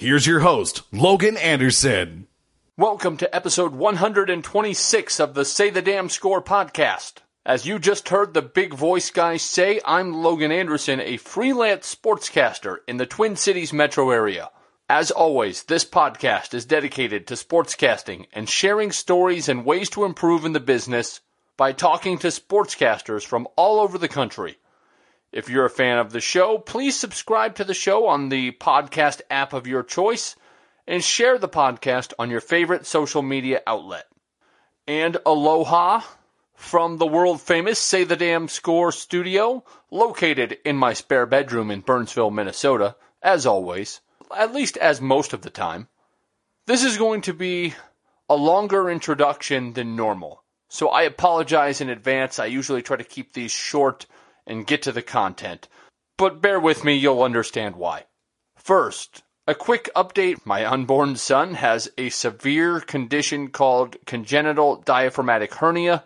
Here's your host, Logan Anderson. Welcome to episode 126 of the Say the Damn Score podcast. As you just heard the big voice guy say, I'm Logan Anderson, a freelance sportscaster in the Twin Cities metro area. As always, this podcast is dedicated to sportscasting and sharing stories and ways to improve in the business by talking to sportscasters from all over the country. If you're a fan of the show, please subscribe to the show on the podcast app of your choice and share the podcast on your favorite social media outlet. And aloha from the world famous Say the Damn Score studio, located in my spare bedroom in Burnsville, Minnesota, as always, at least as most of the time. This is going to be a longer introduction than normal, so I apologize in advance. I usually try to keep these short and get to the content, but bear with me, you'll understand why. First, a quick update. My unborn son has a severe condition called congenital diaphragmatic hernia.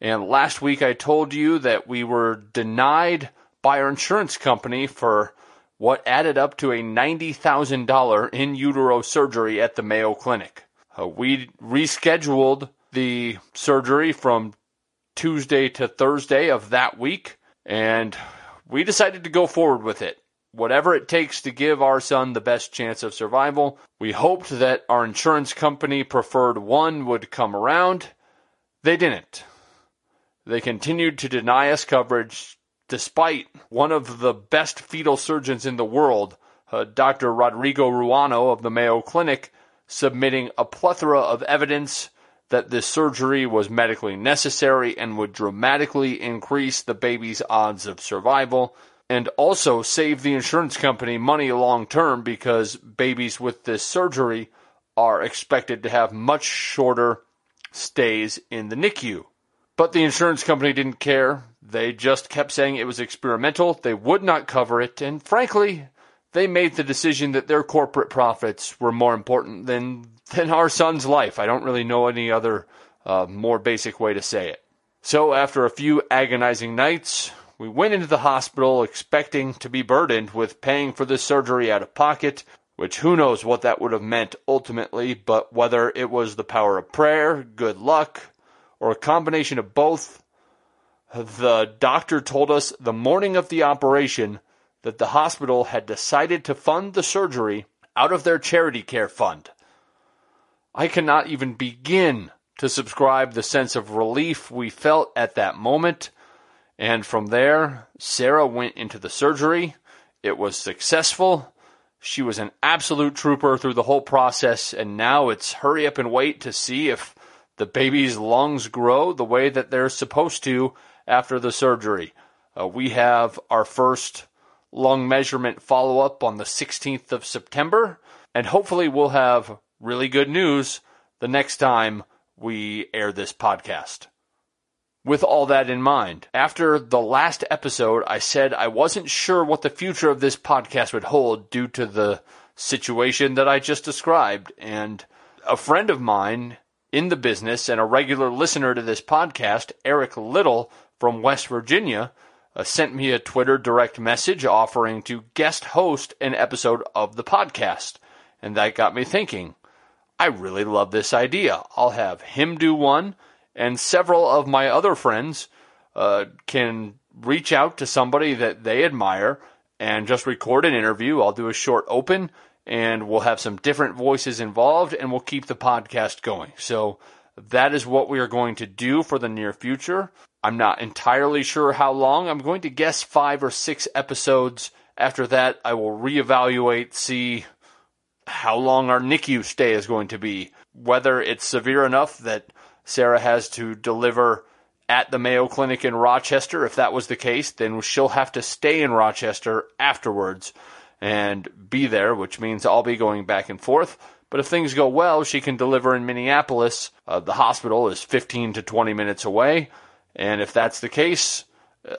And last week I told you that we were denied by our insurance company for what added up to a $90,000 in utero surgery at the Mayo Clinic. Uh, we rescheduled the surgery from Tuesday to Thursday of that week, and we decided to go forward with it. Whatever it takes to give our son the best chance of survival. We hoped that our insurance company PreferredOne would come around. They didn't. They continued to deny us coverage despite one of the best fetal surgeons in the world, uh, Dr. Rodrigo Ruano of the Mayo Clinic, submitting a plethora of evidence that this surgery was medically necessary and would dramatically increase the baby's odds of survival and also save the insurance company money long term because babies with this surgery are expected to have much shorter stays in the NICU. But the insurance company didn't care. They just kept saying it was experimental. They would not cover it. And frankly, they made the decision that their corporate profits were more important than, than our son's life. I don't really know any other uh, more basic way to say it. So after a few agonizing nights, we went into the hospital expecting to be burdened with paying for the surgery out of pocket, which who knows what that would have meant ultimately, but whether it was the power of prayer, good luck, or a combination of both, the doctor told us the morning of the operation that the hospital had decided to fund the surgery out of their charity care fund. I cannot even begin to subscribe the sense of relief we felt at that moment. And from there, Sarah went into the surgery. It was successful. She was an absolute trooper through the whole process, and now it's hurry up and wait to see if the baby's lungs grow the way that they're supposed to after the surgery. Uh, we have our first lung measurement follow up on the 16th of September, and hopefully we'll have really good news the next time we air this podcast. With all that in mind, after the last episode, I said I wasn't sure what the future of this podcast would hold due to the situation that I just described. And a friend of mine in the business and a regular listener to this podcast, Eric Little from West Virginia, uh, sent me a Twitter direct message offering to guest host an episode of the podcast. And that got me thinking, I really love this idea. I'll have him do one, and several of my other friends uh, can reach out to somebody that they admire and just record an interview. I'll do a short open, and we'll have some different voices involved, and we'll keep the podcast going. So that is what we are going to do for the near future. I'm not entirely sure how long. I'm going to guess five or six episodes. After that, I will reevaluate, see how long our NICU stay is going to be, whether it's severe enough that Sarah has to deliver at the Mayo Clinic in Rochester. If that was the case, then she'll have to stay in Rochester afterwards and be there, which means I'll be going back and forth. But if things go well, she can deliver in Minneapolis. Uh, the hospital is 15 to 20 minutes away. And if that's the case,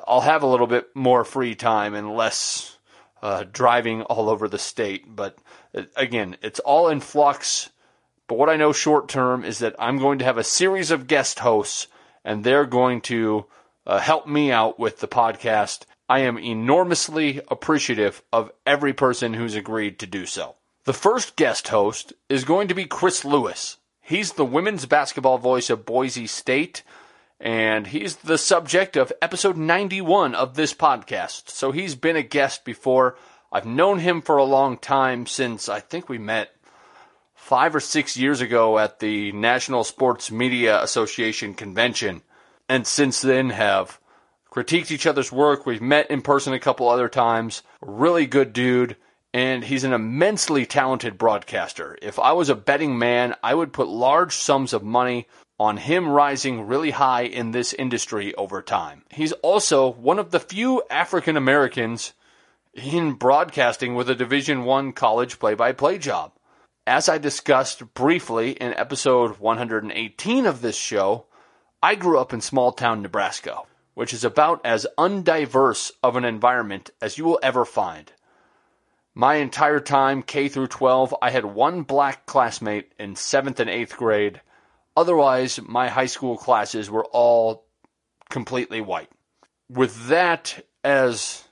I'll have a little bit more free time and less uh, driving all over the state. But uh, again, it's all in flux. But what I know short term is that I'm going to have a series of guest hosts, and they're going to uh, help me out with the podcast. I am enormously appreciative of every person who's agreed to do so. The first guest host is going to be Chris Lewis. He's the women's basketball voice of Boise State and he's the subject of episode 91 of this podcast. So he's been a guest before. I've known him for a long time since I think we met five or six years ago at the National Sports Media Association convention, and since then have critiqued each other's work. We've met in person a couple other times. Really good dude. And he's an immensely talented broadcaster. If I was a betting man, I would put large sums of money on him rising really high in this industry over time. He's also one of the few African Americans in broadcasting with a Division 1 college play-by-play job. As I discussed briefly in episode 118 of this show, I grew up in small town Nebraska, which is about as undiverse of an environment as you will ever find. My entire time, K through 12, I had one black classmate in 7th and 8th grade Otherwise, my high school classes were all completely white. With that as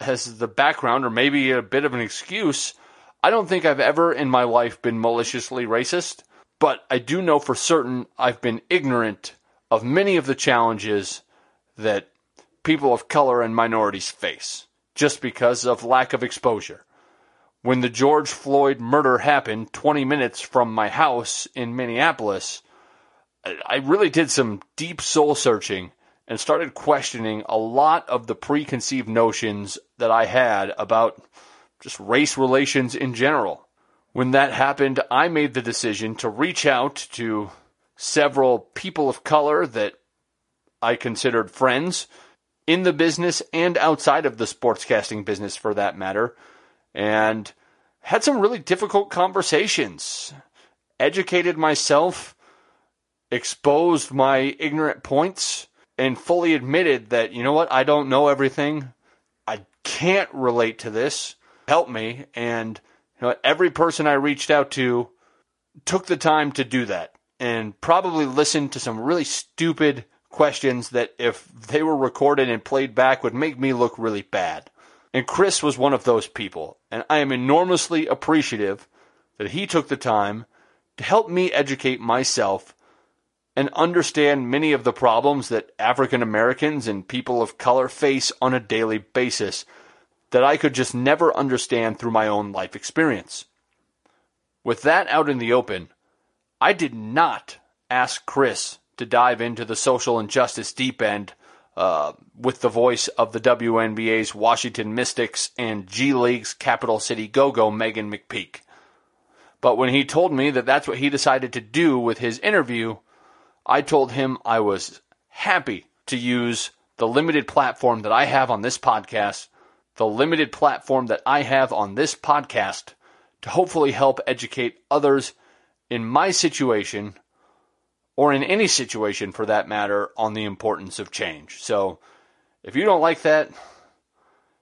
as the background or maybe a bit of an excuse, I don't think I've ever in my life been maliciously racist, but I do know for certain I've been ignorant of many of the challenges that people of color and minorities face just because of lack of exposure when the George Floyd murder happened 20 minutes from my house in Minneapolis, I really did some deep soul searching and started questioning a lot of the preconceived notions that I had about just race relations in general. When that happened, I made the decision to reach out to several people of color that I considered friends in the business and outside of the sportscasting business for that matter and had some really difficult conversations. Educated myself, exposed my ignorant points, and fully admitted that, you know what, I don't know everything. I can't relate to this. Help me. And you know, every person I reached out to took the time to do that and probably listened to some really stupid questions that if they were recorded and played back would make me look really bad. And Chris was one of those people. And I am enormously appreciative that he took the time to help me educate myself and understand many of the problems that African Americans and people of color face on a daily basis that I could just never understand through my own life experience. With that out in the open, I did not ask Chris to dive into the social injustice deep end uh, with the voice of the WNBA's Washington Mystics and G League's Capital City Go-Go Meghan McPeak. But when he told me that that's what he decided to do with his interview, I told him I was happy to use the limited platform that I have on this podcast, the limited platform that I have on this podcast to hopefully help educate others in my situation or in any situation for that matter, on the importance of change. So if you don't like that,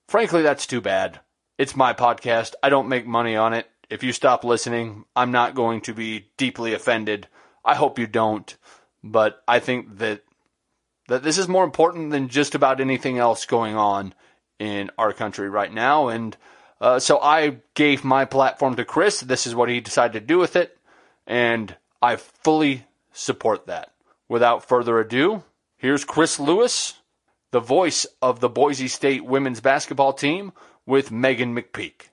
frankly, that's too bad. It's my podcast. I don't make money on it. If you stop listening, I'm not going to be deeply offended. I hope you don't. But I think that that this is more important than just about anything else going on in our country right now. And uh, so I gave my platform to Chris. This is what he decided to do with it. And I fully support that. Without further ado, here's Chris Lewis, the voice of the Boise State women's basketball team, with Meghan McPeak.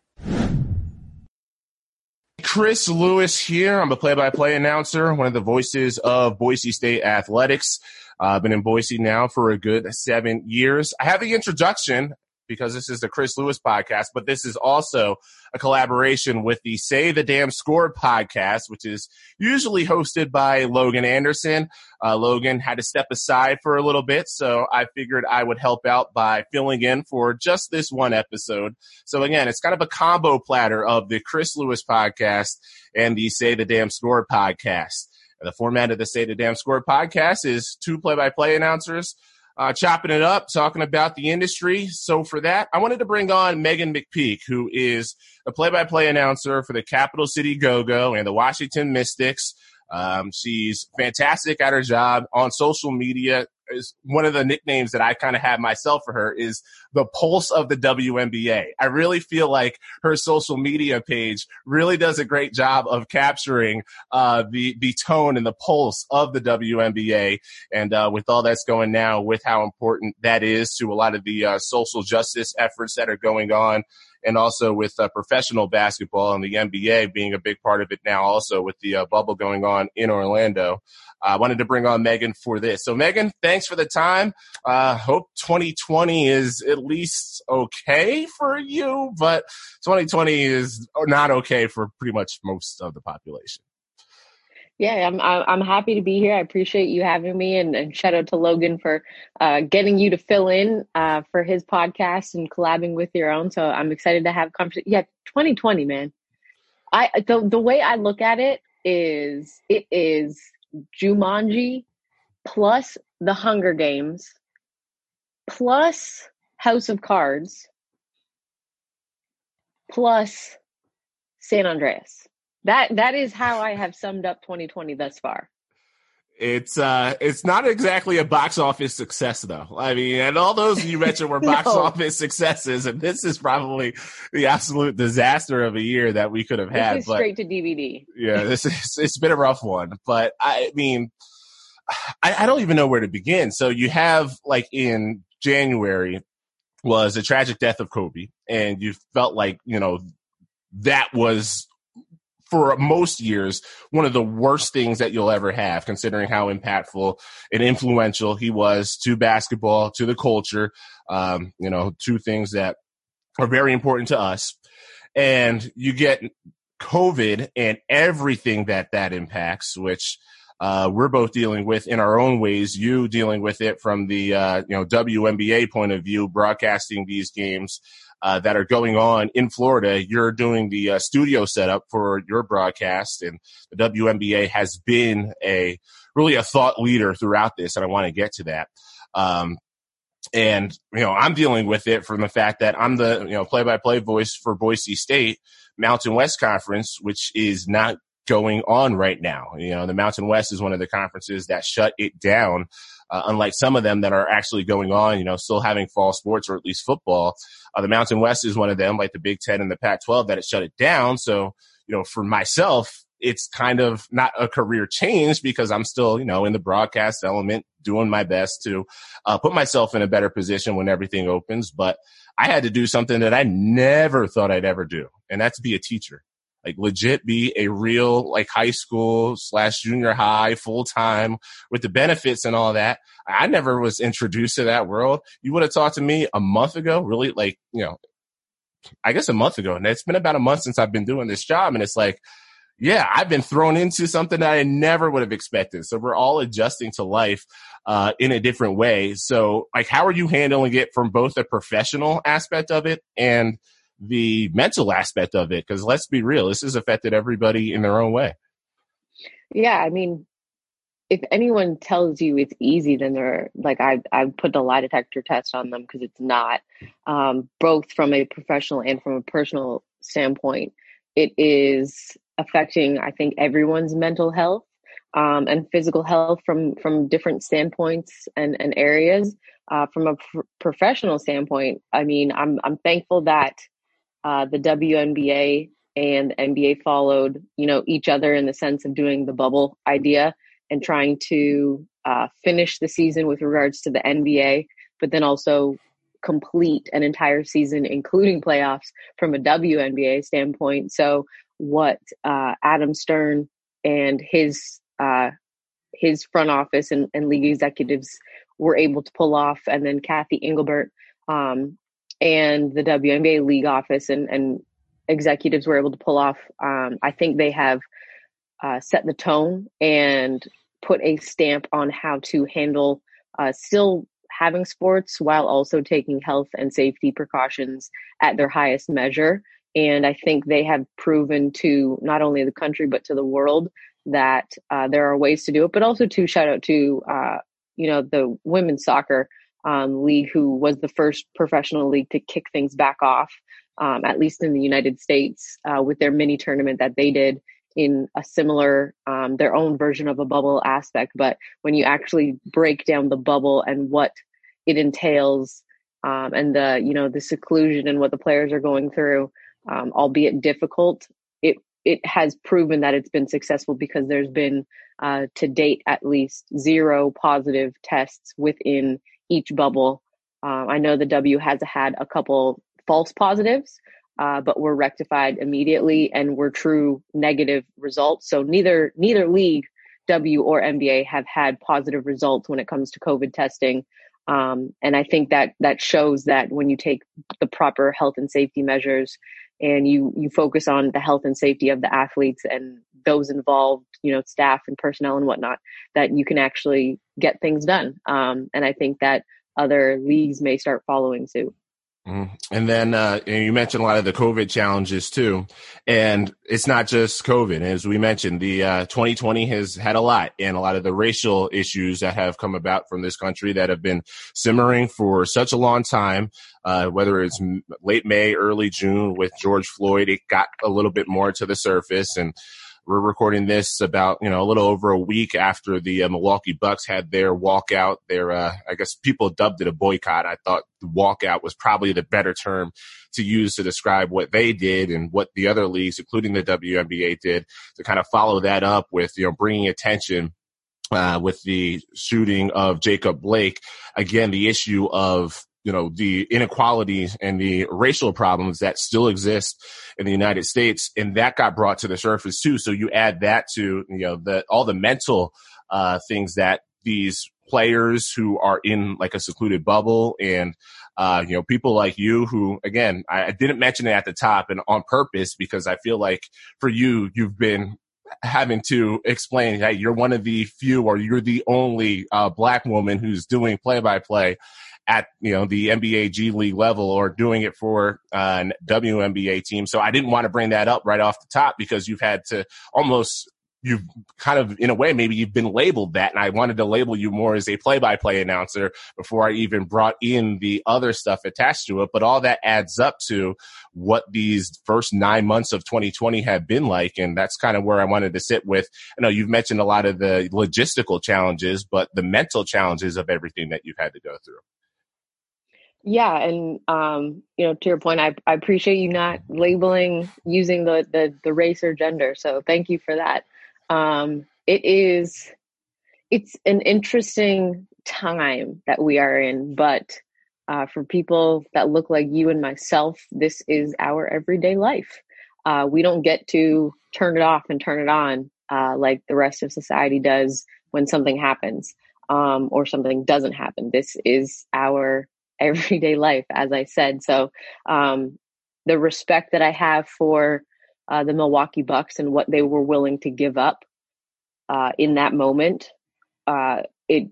Chris Lewis here. I'm a play-by-play announcer, one of the voices of Boise State athletics. Uh, I've been in Boise now for a good seven years. I have the introduction because this is the Chris Lewis podcast, but this is also a collaboration with the Say the Damn Score podcast, which is usually hosted by Logan Anderson. Uh, Logan had to step aside for a little bit, so I figured I would help out by filling in for just this one episode. So again, it's kind of a combo platter of the Chris Lewis podcast and the Say the Damn Score podcast. And the format of the Say the Damn Score podcast is two play-by-play announcers uh, chopping it up, talking about the industry. So for that, I wanted to bring on Meghan McPeak, who is a play-by-play announcer for the Capital City Go-Go and the Washington Mystics. Um, she's fantastic at her job on social media. Is one of the nicknames that I kind of have myself for her is the pulse of the WNBA. I really feel like her social media page really does a great job of capturing uh, the the tone and the pulse of the WNBA. And uh, with all that's going now, with how important that is to a lot of the uh, social justice efforts that are going on and also with uh, professional basketball and the NBA being a big part of it now, also with the uh, bubble going on in Orlando. I wanted to bring on Meghan for this. So, Meghan, thanks for the time. Uh, hope 2020 is at least okay for you, but 2020 is not okay for pretty much most of the population. Yeah, I'm I'm happy to be here. I appreciate you having me, and, and shout out to Logan for uh, getting you to fill in uh, for his podcast and collabing with your own. So I'm excited to have conversation. Yeah, 2020, man. I the the way I look at it is it is Jumanji plus The Hunger Games plus House of Cards plus San Andreas. That that is how I have summed up 2020 thus far. It's uh it's not exactly a box office success though. I mean, and all those you mentioned were box no. office successes, and this is probably the absolute disaster of a year that we could have had. but, straight to DVD. Yeah, this is it's been a rough one. But I mean I, I don't even know where to begin. So you have like in January was a tragic death of Kobe, and you felt like, you know, that was for most years one of the worst things that you'll ever have, considering how impactful and influential he was to basketball, to the culture. Um, you know, two things that are very important to us. And you get COVID and everything that that impacts, which uh, we're both dealing with in our own ways. You dealing with it from the uh, you know WNBA point of view, broadcasting these games uh, that are going on in Florida. You're doing the uh, studio setup for your broadcast, and the WNBA has been a really a thought leader throughout this, and I want to get to that. Um, and you know, I'm dealing with it from the fact that I'm the you know play-by-play voice for Boise State Mountain West Conference, which is not going on right now. You know, the Mountain West is one of the conferences that shut it down uh, unlike some of them that are actually going on, you know, still having fall sports or at least football. Uh, the Mountain West is one of them, like the Big Ten and the Pac 12, that it shut it down. So, you know, for myself, it's kind of not a career change because I'm still, you know, in the broadcast element, doing my best to uh, put myself in a better position when everything opens. But I had to do something that I never thought I'd ever do, and that's be a teacher like legit be a real like high school slash junior high full time with the benefits and all that. I never was introduced to that world. You would have talked to me a month ago, really like, you know, I guess a month ago. And it's been about a month since I've been doing this job. And it's like, yeah, I've been thrown into something that I never would have expected. So we're all adjusting to life uh, in a different way. So, like, how are you handling it from both the professional aspect of it and the mental aspect of it because let's be real this has affected everybody in their own way. Yeah i mean if anyone tells you it's easy then they're like i i put a lie detector test on them because it's not um, both from a professional and from a personal standpoint it is affecting i think everyone's mental health um, and physical health from from different standpoints and, and areas. Uh, from a pr- professional standpoint i mean i'm i'm thankful that uh, the WNBA and NBA followed, you know, each other in the sense of doing the bubble idea and trying to uh, finish the season with regards to the NBA, but then also complete an entire season, including playoffs, from a WNBA standpoint. So, what uh, Adam Stern and his uh, his front office and, and league executives were able to pull off, and then Cathy Engelbert um, and the WNBA league office and, and executives were able to pull off. Um, I think they have uh, set the tone and put a stamp on how to handle uh, still having sports while also taking health and safety precautions at their highest measure. And I think they have proven to not only the country, but to the world that uh, there are ways to do it, but also to shout out to, uh, you know, the women's soccer um, league, who was the first professional league to kick things back off, um, at least in the United States, uh, with their mini tournament that they did in a similar, um, their own version of a bubble aspect. But when you actually break down the bubble and what it entails, um, and the you know the seclusion and what the players are going through, um, albeit difficult, it it has proven that it's been successful because there's been uh, to date at least zero positive tests within each bubble. Um, I know the W has had a couple false positives, uh, but were rectified immediately and were true negative results. So neither neither league, W or NBA, have had positive results when it comes to COVID testing. Um, and I think that that shows that when you take the proper health and safety measures and you you focus on the health and safety of the athletes and those involved, you know, staff and personnel and whatnot, that you can actually get things done. Um, and I think that other leagues may start following suit. Mm-hmm. And then uh, you mentioned a lot of the COVID challenges too, and it's not just COVID. As we mentioned, the uh, 2020 has had a lot, and a lot of the racial issues that have come about from this country that have been simmering for such a long time. Uh, whether it's late May, early June with George Floyd, it got a little bit more to the surface, and we're recording this about, you know, a little over a week after the uh, Milwaukee Bucks had their walkout. Their, uh, I guess people dubbed it a boycott. I thought the walkout was probably the better term to use to describe what they did and what the other leagues, including the WNBA did to kind of follow that up with, you know, bringing attention uh, with the shooting of Jacob Blake. Again, the issue of you know the inequalities and the racial problems that still exist in the United States, and that got brought to the surface too. So you add that to you know the all the mental uh, things that these players who are in like a secluded bubble and uh, you know people like you who again I, I didn't mention it at the top and on purpose because I feel like for you you've been having to explain hey you're one of the few or you're the only uh, black woman who's doing play by play at you know the NBA G League level or doing it for uh, WNBA team. So I didn't want to bring that up right off the top because you've had to almost you've kind of in a way maybe you've been labeled that. And I wanted to label you more as a play-by-play announcer before I even brought in the other stuff attached to it. But all that adds up to what these first 9 months of 2020 have been like. And that's kind of where I wanted to sit with. I know you've mentioned a lot of the logistical challenges but the mental challenges of everything that you've had to go through yeah, and um, you know, to your point, I, I appreciate you not labeling using the, the the race or gender. So thank you for that. Um, it is it's an interesting time that we are in, but uh, for people that look like you and myself, this is our everyday life. Uh, we don't get to turn it off and turn it on uh, like the rest of society does when something happens um, or something doesn't happen. This is our everyday life, as I said. So um, the respect that I have for uh, the Milwaukee Bucks and what they were willing to give up uh, in that moment, uh, it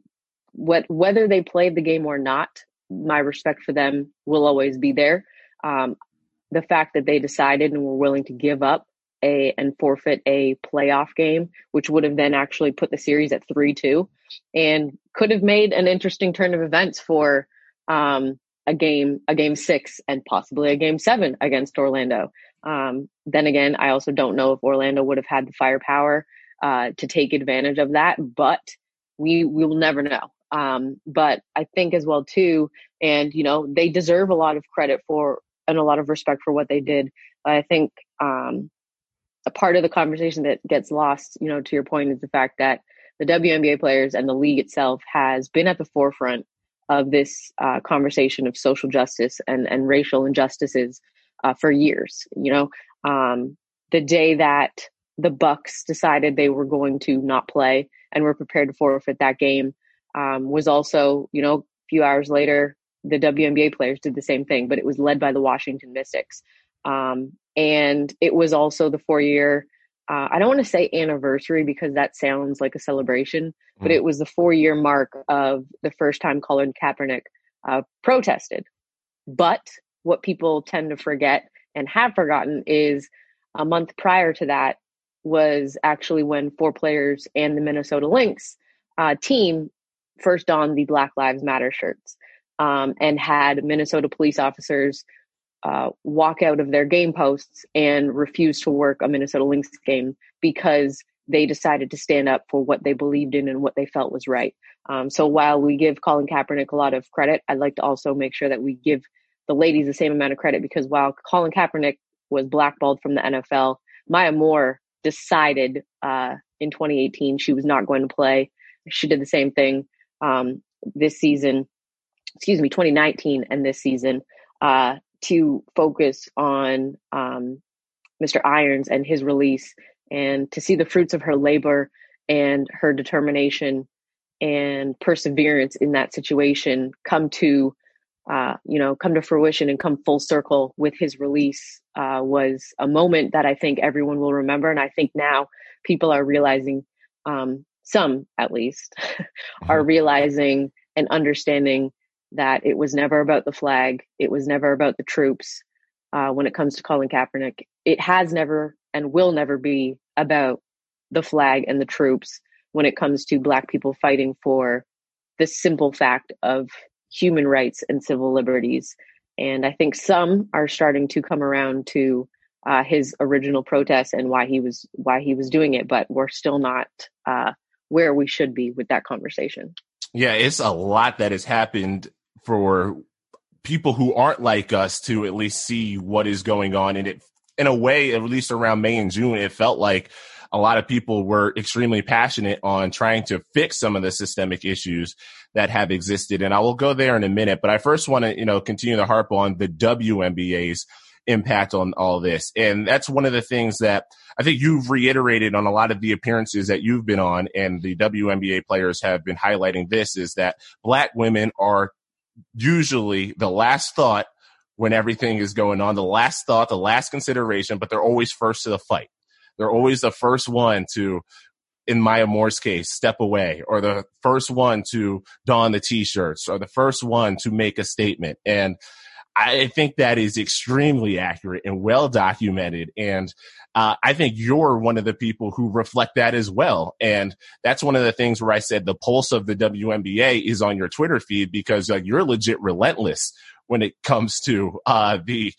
what whether they played the game or not, my respect for them will always be there. Um, the fact that they decided and were willing to give up a and forfeit a playoff game, which would have then actually put the series at three two, and could have made an interesting turn of events for um, a game, a game six, and possibly a game seven against Orlando. Um, then again, I also don't know if Orlando would have had the firepower uh, to take advantage of that, but we we will never know. Um, but I think as well too, and you know, they deserve a lot of credit for and a lot of respect for what they did. I think um, a part of the conversation that gets lost, you know, to your point, is the fact that the WNBA players and the league itself has been at the forefront of this uh, conversation of social justice and, and racial injustices uh, for years. You know, um, the day that the Bucks decided they were going to not play and were prepared to forfeit that game um, was also, you know, a few hours later the WNBA players did the same thing, but it was led by the Washington Mystics. Um, and it was also the four year, uh, I don't want to say anniversary because that sounds like a celebration, mm. but it was the four year mark of the first time Colin Kaepernick uh, protested. But what people tend to forget and have forgotten is a month prior to that was actually when four players and the Minnesota Lynx uh, team first donned the Black Lives Matter shirts um, and had Minnesota police officers uh, walk out of their game posts and refuse to work a Minnesota Lynx game because they decided to stand up for what they believed in and what they felt was right. Um, so while we give Colin Kaepernick a lot of credit, I'd like to also make sure that we give the ladies the same amount of credit because while Colin Kaepernick was blackballed from the NFL, Maya Moore decided uh, in 2018 she was not going to play. She did the same thing um, this season, excuse me, 2019 and this season uh, to focus on um, Mr. Irons and his release and to see the fruits of her labor and her determination and perseverance in that situation come to uh, you know come to fruition and come full circle with his release uh, was a moment that I think everyone will remember and I think now people are realizing um, some at least are mm-hmm. realizing and understanding that it was never about the flag it was never about the troops uh, when it comes to Colin Kaepernick it has never and will never be about the flag and the troops when it comes to black people fighting for the simple fact of human rights and civil liberties. And I think some are starting to come around to uh, his original protest and why he was why he was doing it, but we're still not uh, where we should be with that conversation. Yeah, it's a lot that has happened for people who aren't like us to at least see what is going on, and it in a way, at least around May and June, it felt like a lot of people were extremely passionate on trying to fix some of the systemic issues that have existed. And I will go there in a minute, but I first want to, you know, continue to harp on the WNBA's impact on all this. And that's one of the things that I think you've reiterated on a lot of the appearances that you've been on and the WNBA players have been highlighting this is that black women are usually the last thought when everything is going on, the last thought, the last consideration, but they're always first to the fight. They're always the first one to, in Maya Moore's case, step away, or the first one to don the t-shirts, or the first one to make a statement. And I think that is extremely accurate and well documented. And uh, I think you're one of the people who reflect that as well. And that's one of the things where I said the pulse of the WNBA is on your Twitter feed because you're legit relentless when it comes to uh, the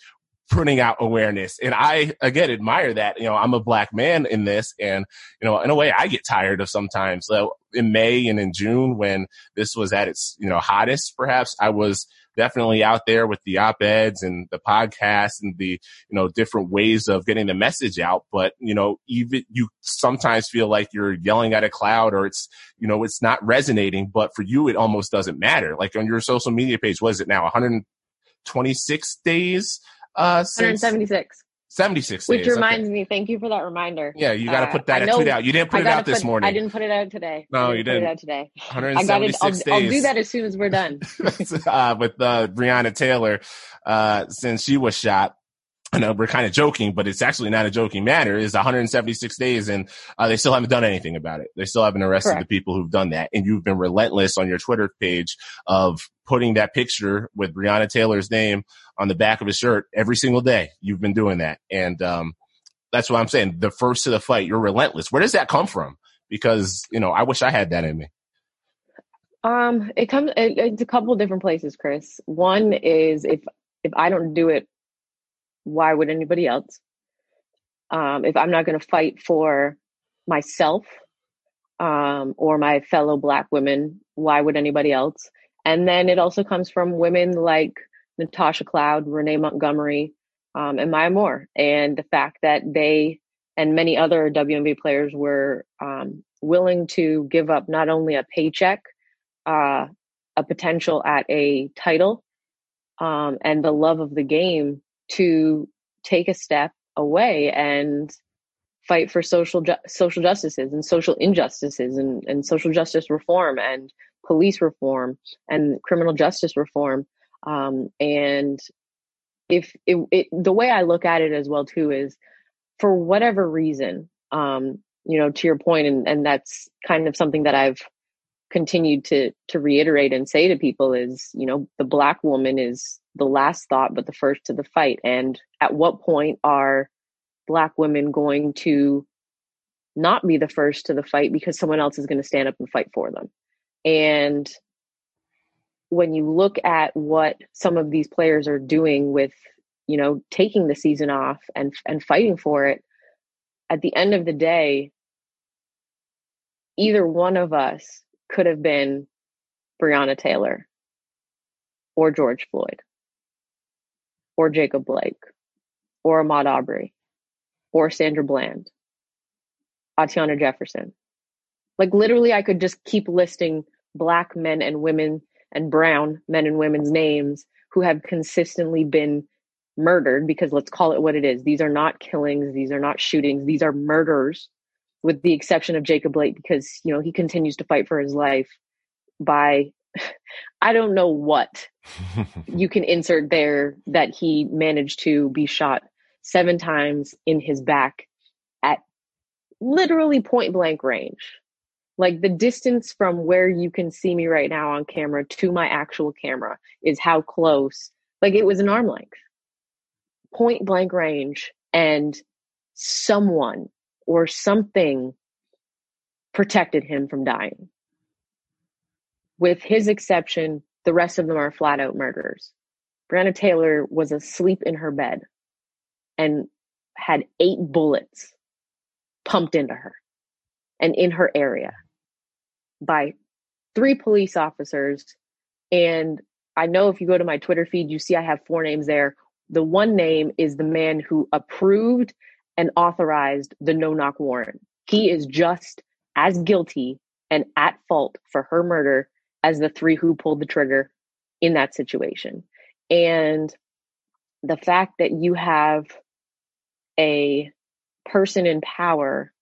putting out awareness. And I, again, admire that. You know, I'm a black man in this and, you know, in a way I get tired of sometimes. So in May and in June when this was at its, you know, hottest, perhaps I was definitely out there with the op-eds and the podcast and the, you know, different ways of getting the message out. But, you know, even you sometimes feel like you're yelling at a cloud or it's, you know, it's not resonating, but for you, it almost doesn't matter. Like on your social media page, was it now 126 days? Uh, 176. 76 Which reminds okay. me, thank you for that reminder. Yeah, you got to put that uh, tweet out. You didn't put it out this morning. I didn't put it out today. No, you didn't. Put it out today. 176 I got it. I'll, days. I'll do that as soon as we're done. uh, with uh, Breonna Taylor, uh, since she was shot. I know we're kind of joking, but it's actually not a joking matter. Is 176 days, and uh, they still haven't done anything about it. They still haven't arrested Correct. the people who've done that. And you've been relentless on your Twitter page of putting that picture with Breonna Taylor's name on the back of his shirt every single day. You've been doing that. And, um, that's what I'm saying. The first to the fight, you're relentless. Where does that come from? Because, you know, I wish I had that in me. Um, it comes, it, it's a couple different places, Chris. One is if, if I don't do it, why would anybody else? Um, if I'm not going to fight for myself, um, or my fellow black women, why would anybody else? And then it also comes from women like Natasha Cloud, Renee Montgomery, um, and Maya Moore, and the fact that they and many other WNBA players were um, willing to give up not only a paycheck, uh, a potential at a title, um, and the love of the game to take a step away and fight for social ju- social justices and social injustices and, and social justice reform and police reform and criminal justice reform Um, and if it, it, the way I look at it as well too is for whatever reason, um, you know, to your point, and, and that's kind of something that I've continued to to reiterate and say to people is, you know, the black woman is the last thought but the first to the fight. And at what point are black women going to not be the first to the fight because someone else is going to stand up and fight for them? And when you look at what some of these players are doing with, you know, taking the season off and and fighting for it, at the end of the day, either one of us could have been Breonna Taylor or George Floyd or Jacob Blake or Ahmaud Arbery or Sandra Bland, Atatiana Jefferson. Like literally, I could just keep listing black men and women and brown men and women's names who have consistently been murdered because let's call it what it is. These are not killings, these are not shootings, these are murders with the exception of Jacob Blake because you know he continues to fight for his life by I don't know what you can insert there that he managed to be shot seven times in his back at literally point blank range. Like the distance from where you can see me right now on camera to my actual camera is how close. Like it was an arm length, point blank range, and someone or something protected him from dying. With his exception, the rest of them are flat out murderers. Breonna Taylor was asleep in her bed and had eight bullets pumped into her and in her area by three police officers. And I know if you go to my Twitter feed, you see I have four names there. The one name is the man who approved and authorized the no knock warrant. He is just as guilty and at fault for her murder as the three who pulled the trigger in that situation. And the fact that you have a person in power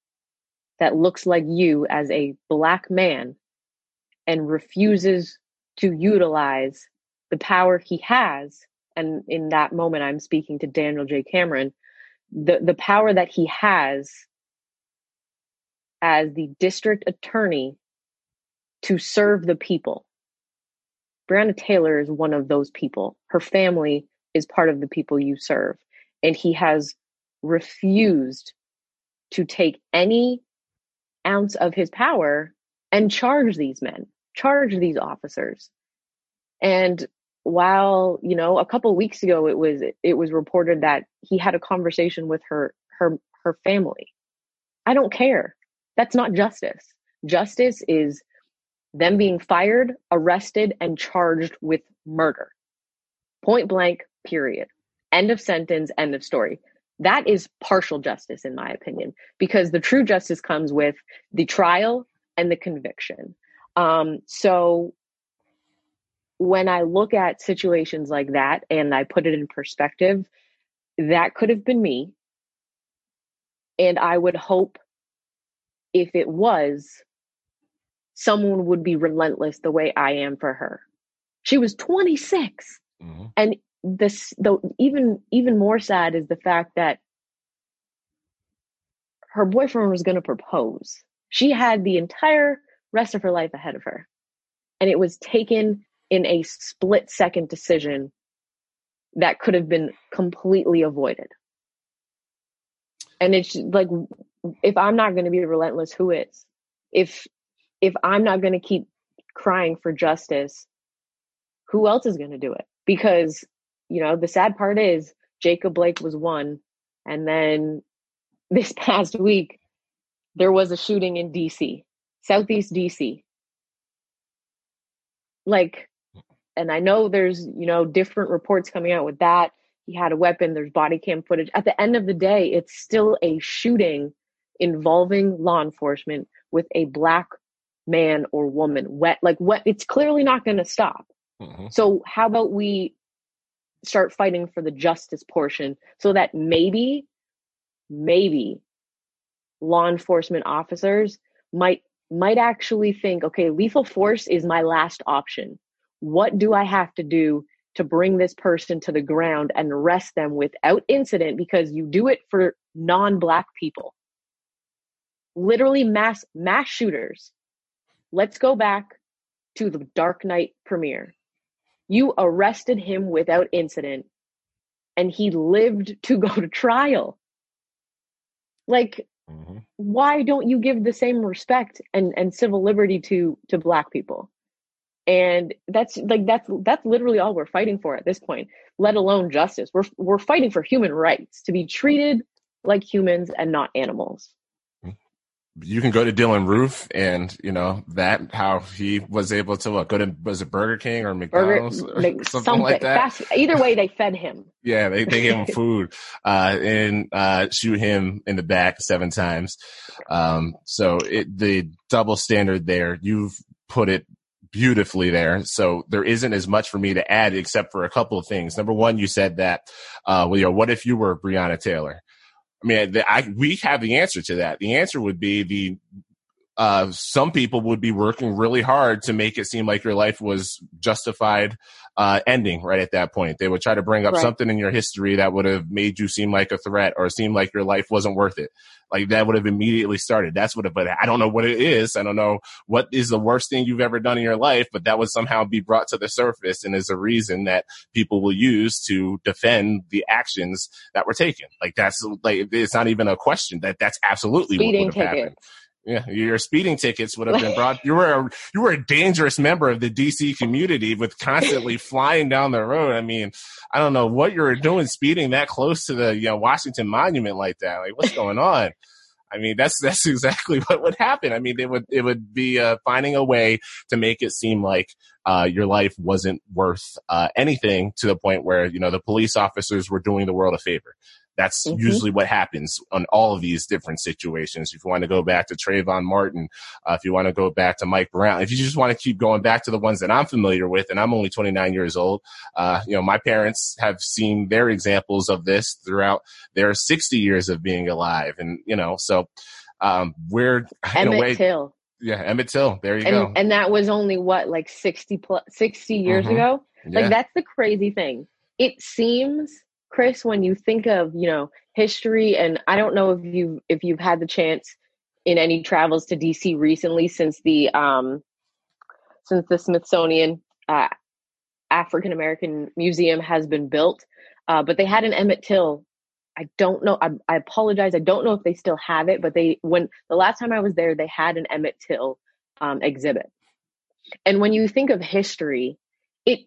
that looks like you as a black man and refuses to utilize the power he has and in that moment i'm speaking to daniel j cameron the the power that he has as the district attorney to serve the people. Breonna Taylor is one of those people. Her family is part of the people you serve. And he has refused to take any ounce of his power and charge these men, charge these officers. And while you know a couple weeks ago it was it was reported that he had a conversation with her her her family. I don't care. That's not justice. Justice is them being fired arrested and charged with murder. Point blank period. End of sentence end of story that is partial justice in my opinion because the true justice comes with the trial and the conviction um, so when I look at situations like that and I put it in perspective, that could have been me. And I would hope if it was, someone would be relentless the way I am for her. She was 26. Mm-hmm. And this the even even more sad is the fact that her boyfriend was going to propose. She had the entire rest of her life ahead of her. And it was taken in a split second decision that could have been completely avoided. And it's like, if I'm not going to be relentless, who is? If if I'm not going to keep crying for justice, who else is going to do it? Because you know the sad part is Jacob Blake was one, and then this past week there was a shooting in DC, Southeast DC. Like and I know there's, you know, different reports coming out with that. He had a weapon, there's body cam footage. At the end of the day, it's still a shooting involving law enforcement with a black man or woman. Wet like what it's clearly not going to stop. Mm-hmm. So how about we start fighting for the justice portion so that maybe maybe law enforcement officers might might actually think okay lethal force is my last option what do I have to do to bring this person to the ground and arrest them without incident because you do it for non-black people. Literally mass mass shooters. Let's go back to the Dark Knight premiere. You arrested him without incident and he lived to go to trial. Like mm-hmm. why don't you give the same respect and and civil liberty to to black people? and that's like that's that's literally all we're fighting for at this point let alone justice we're we're fighting for human rights to be treated like humans and not animals you can go to Dylann Roof and you know that how he was able to what go to was it Burger King or McDonald's Burger, or something, something, like that. Fast, either way, they fed him. yeah, they they gave him food uh, and uh, shoot him in the back seven times. Um, so it, the double standard there, you've put it beautifully there. So there isn't as much for me to add except for a couple of things. Number one, you said that, uh, well, you know, what if you were Breonna Taylor? I mean, the, I, we have the answer to that. The answer would be the, uh, some people would be working really hard to make it seem like your life was justified uh, ending right at that point. They would try to bring up right. something in your history that would have made you seem like a threat or seem like your life wasn't worth it. Like that would have immediately started. That's what it, but I don't know what it is. I don't know what is the worst thing you've ever done in your life, but that would somehow be brought to the surface and is a reason that people will use to defend the actions that were taken. Like that's like, it's not even a question that that's absolutely Speeding what would have happened. Yeah, your speeding tickets would have been brought. You were a, you were a dangerous member of the DC community with constantly flying down the road. I mean, I don't know what you were doing speeding that close to the you know Washington Monument like that. Like, what's going on? I mean, that's that's exactly what would happen. I mean, it would it would be uh, finding a way to make it seem like uh, your life wasn't worth uh, anything to the point where you know the police officers were doing the world a favor. That's mm-hmm. usually what happens on all of these different situations. If you want to go back to Trayvon Martin, uh, if you want to go back to Mike Brown, if you just want to keep going back to the ones that I'm familiar with, and I'm only 29 years old, uh, you know, my parents have seen their examples of this throughout their 60 years of being alive. And, you know, so, um, we're, Emmett way, Till. Yeah, Emmett Till. There you and, go. And that was only what, like 60 plus, 60 years mm-hmm. ago? Yeah. Like that's the crazy thing. It seems Chris, when you think of, you know, history and I don't know if you if you've had the chance in any travels to DC recently since the um since the Smithsonian uh, African American Museum has been built. Uh, but they had an Emmett Till. I don't know. I, I, apologize. I don't know if they still have it, but they when the last time I was there, they had an Emmett Till um, exhibit. And when you think of history, it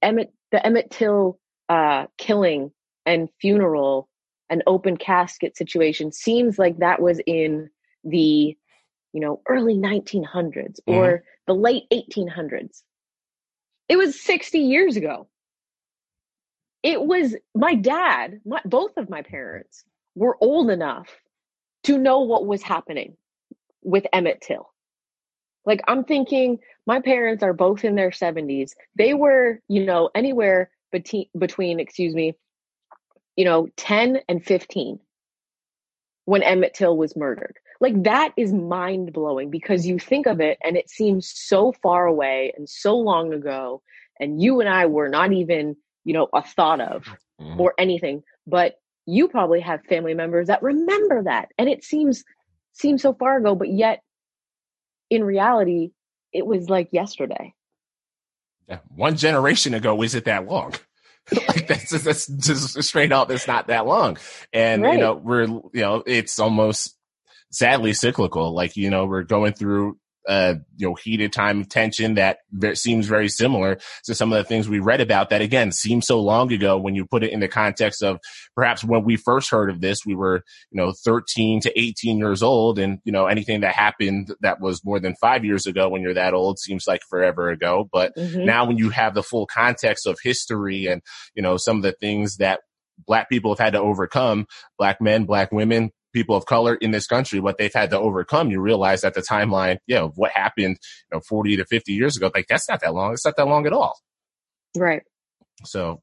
Emmett the Emmett Till uh, killing and funeral and open casket situation seems like that was in the you know early 1900s mm-hmm. or the late 1800s it was 60 years ago. It was my dad my, both of my parents were old enough to know what was happening with emmett till. Like i'm thinking my parents are both in their 70s they were you know anywhere between between excuse me you know, 10 and 15 when Emmett Till was murdered. Like that is mind blowing because you think of it and it seems so far away and so long ago. And you and I were not even, you know, a thought of mm-hmm. or anything. But you probably have family members that remember that. And it seems seems so far ago, but yet in reality, it was like yesterday. Yeah. One generation ago, is it that long? like that's just, that's just straight up. It's not that long, and right. you know we're you know it's almost sadly cyclical. Like you know we're going through uh, you know, heated time tension that seems very similar to some of the things we read about that again seems so long ago when you put it in the context of perhaps when we first heard of this, we were, you know, 13 to 18 years old and, you know, anything that happened that was more than five years ago when you're that old seems like forever ago. But mm-hmm. now when you have the full context of history and, you know, some of the things that black people have had to overcome, black men, black women, people of color in this country, what they've had to overcome, you realize that the timeline, you know, what happened, you know, 40 to 50 years ago, like that's not that long. It's not that long at all. Right. So,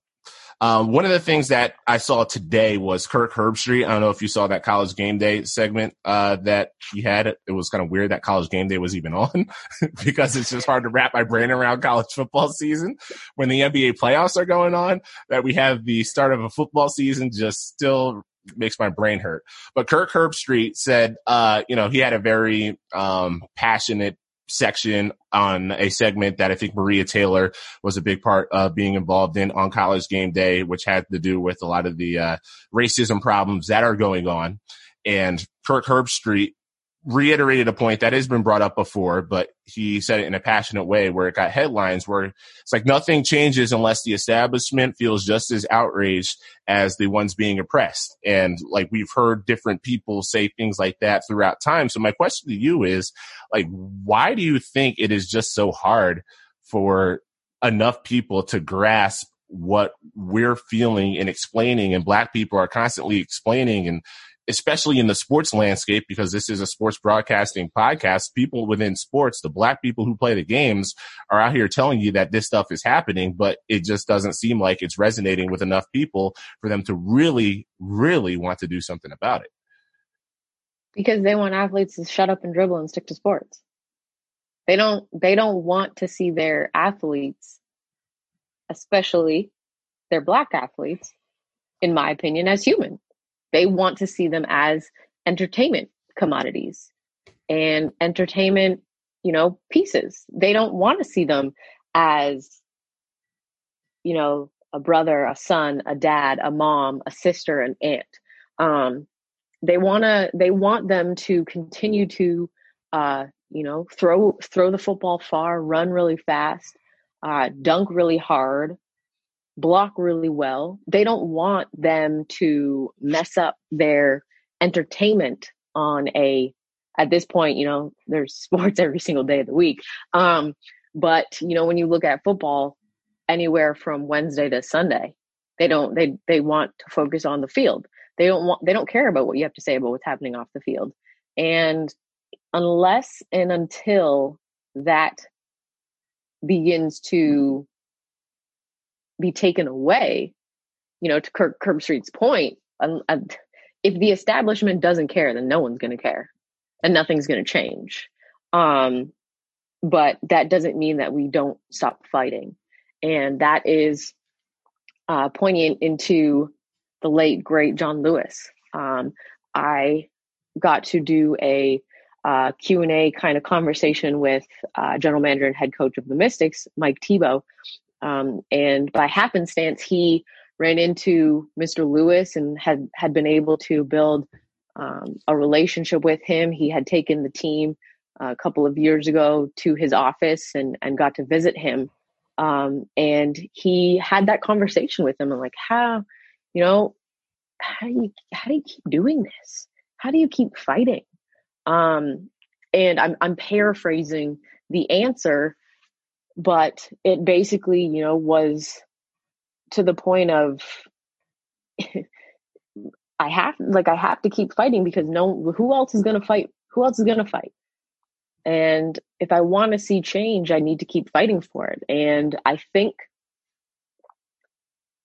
Um, one of the things that I saw today was Kirk Herbstreit. I don't know if you saw that college game day segment uh, that he had. It was kind of weird that college game day was even on because it's just hard to wrap my brain around college football season when the NBA playoffs are going on. That we have the start of a football season just still makes my brain hurt. But Kirk Herbstreit said, uh, you know, he had a very um, passionate section on a segment that I think Maria Taylor was a big part of being involved in on college game day, which had to do with a lot of the uh, racism problems that are going on. And Kirk Herbstreit reiterated a point that has been brought up before, but he said it in a passionate way where it got headlines where it's like nothing changes unless the establishment feels just as outraged as the ones being oppressed. And like we've heard different people say things like that throughout time. So my question to you is like, why do you think it is just so hard for enough people to grasp what we're feeling and explaining and black people are constantly explaining and especially in the sports landscape, because this is a sports broadcasting podcast, people within sports, the black people who play the games are out here telling you that this stuff is happening, but it just doesn't seem like it's resonating with enough people for them to really, really want to do something about it. Because they want athletes to shut up and dribble and stick to sports. They don't they don't want to see their athletes, especially their black athletes, in my opinion, as human they want to see them as entertainment commodities and entertainment, you know, pieces. They don't want to see them as, you know, a brother, a son, a dad, a mom, a sister, an aunt. Um, they want to, they want them to continue to, uh, you know, throw, throw the football far, run really fast, uh, dunk really hard, block really well. They don't want them to mess up their entertainment on a at this point, you know, there's sports every single day of the week. Um, but you know, when you look at football, anywhere from Wednesday to Sunday, they don't they they want to focus on the field. They don't want they don't care about what you have to say about what's happening off the field. And unless and until that begins to be taken away, you know, to Kirk Herbstreit's point, um, uh, if the establishment doesn't care, then no one's going to care and nothing's going to change. Um, but that doesn't mean that we don't stop fighting. And that is uh, poignant into the late, great John Lewis. Um, I got to do a uh, Q&A kind of conversation with uh, general manager and head coach of the Mystics, Mike Thibault, um, and by happenstance, he ran into Mr. Lewis and had, had been able to build um, a relationship with him. He had taken the team a couple of years ago to his office and, and got to visit him. Um, and he had that conversation with him and like, how, you know, how do you, how do you keep doing this? How do you keep fighting? Um, and I'm, I'm paraphrasing the answer, but it basically, you know, was to the point of I have like I have to keep fighting because no who else is going to fight? Who else is going to fight? And if I want to see change, I need to keep fighting for it. And I think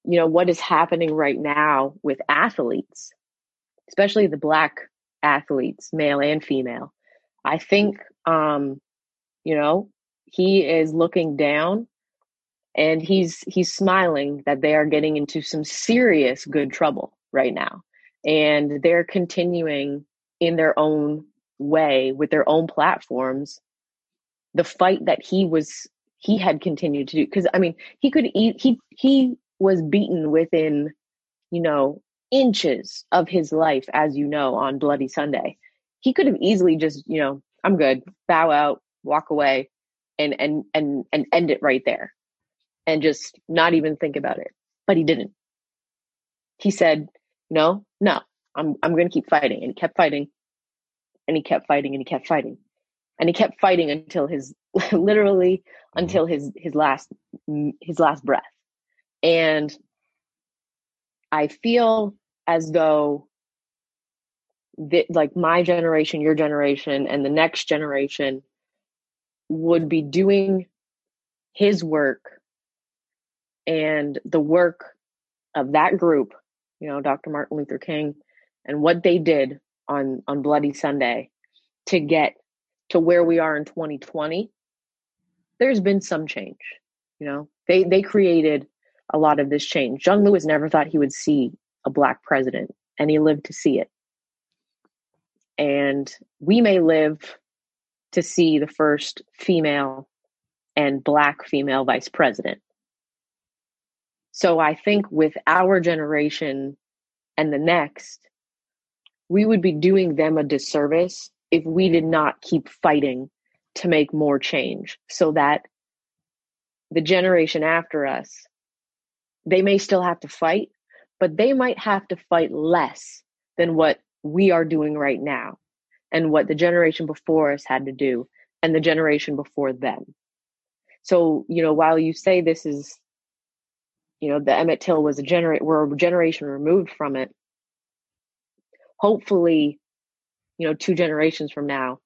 you know what is happening right now with athletes, especially the black athletes, male and female. I think um you know, he is looking down and he's he's smiling that they are getting into some serious good trouble right now. And they're continuing in their own way with their own platforms the fight that he was he had continued to do. Because i mean he could eat he he was beaten within you know inches of his life as you know on bloody sunday. He could have easily just you know i'm good bow out walk away and and and and end it right there and just not even think about it. But he didn't. He said no no i'm i'm going to keep fighting and he kept fighting and he kept fighting and he kept fighting and he kept fighting until his literally mm-hmm. until his his last his last breath. And i feel as though that like my generation your generation and the next generation would be doing his work and the work of that group, you know, Dr. Martin Luther King and what they did on on Bloody Sunday to get to where we are in 2020, there's been some change. You know, they they created a lot of this change. John Lewis never thought he would see a black president, and he lived to see it. And we may live to see the first female and black female vice president. So I think with our generation and the next, we would be doing them a disservice if we did not keep fighting to make more change so that the generation after us, they may still have to fight, but they might have to fight less than what we are doing right now and what the generation before us had to do and the generation before them. So, you know, while you say this is, you know, the Emmett Till was a generate, we're a generation removed from it. Hopefully, you know, two generations from now,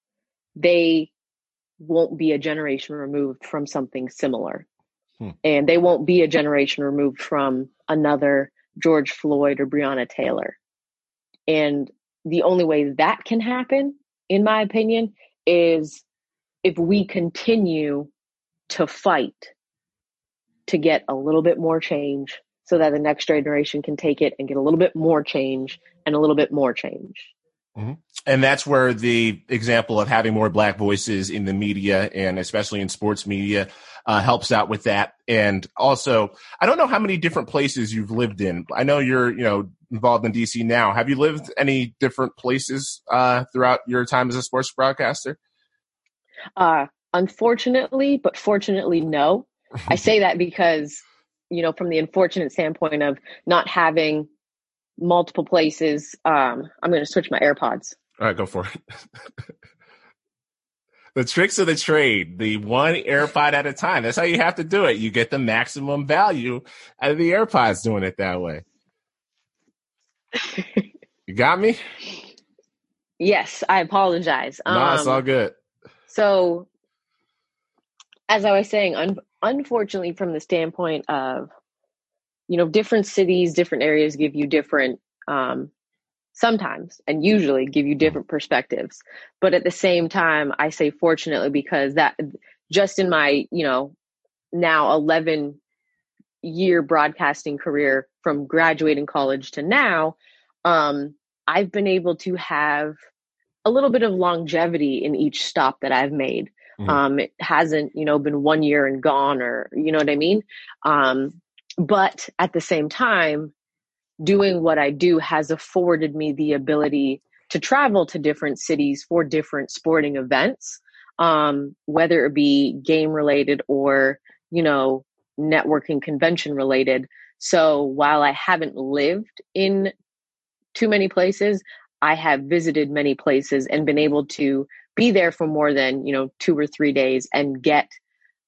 they won't be a generation removed from something similar. Hmm. And they won't be a generation removed from another George Floyd or Breonna Taylor. And the only way that can happen, in my opinion, is if we continue to fight to get a little bit more change so that the next generation can take it and get a little bit more change and a little bit more change. Mm-hmm. And that's where the example of having more black voices in the media and especially in sports media uh, helps out with that. And also, I don't know how many different places you've lived in. I know you're, you know, involved in DC now. Have you lived any different places uh, throughout your time as a sports broadcaster? Uh, unfortunately, but fortunately, no. I say that because, you know, from the unfortunate standpoint of not having multiple places. Um, I'm going to switch my AirPods. All right, go for it. the tricks of the trade, the one AirPod at a time. That's how you have to do it. You get the maximum value out of the AirPods doing it that way. you got me? Yes, I apologize. No, um, it's all good. So, as I was saying, un- unfortunately, from the standpoint of you know different cities different areas give you different um, sometimes and usually give you different perspectives. But at the same time i say fortunately because that just in my you know now 11 year broadcasting career from graduating college to now um, i've been able to have a little bit of longevity in each stop that i've made. Mm-hmm. um, it hasn't you know been one year and gone or you know what i mean? Um, but at the same time, doing what I do has afforded me the ability to travel to different cities for different sporting events, um, whether it be game related or, you know, networking convention related. So while I haven't lived in too many places, I have visited many places and been able to be there for more than, you know, two or three days and get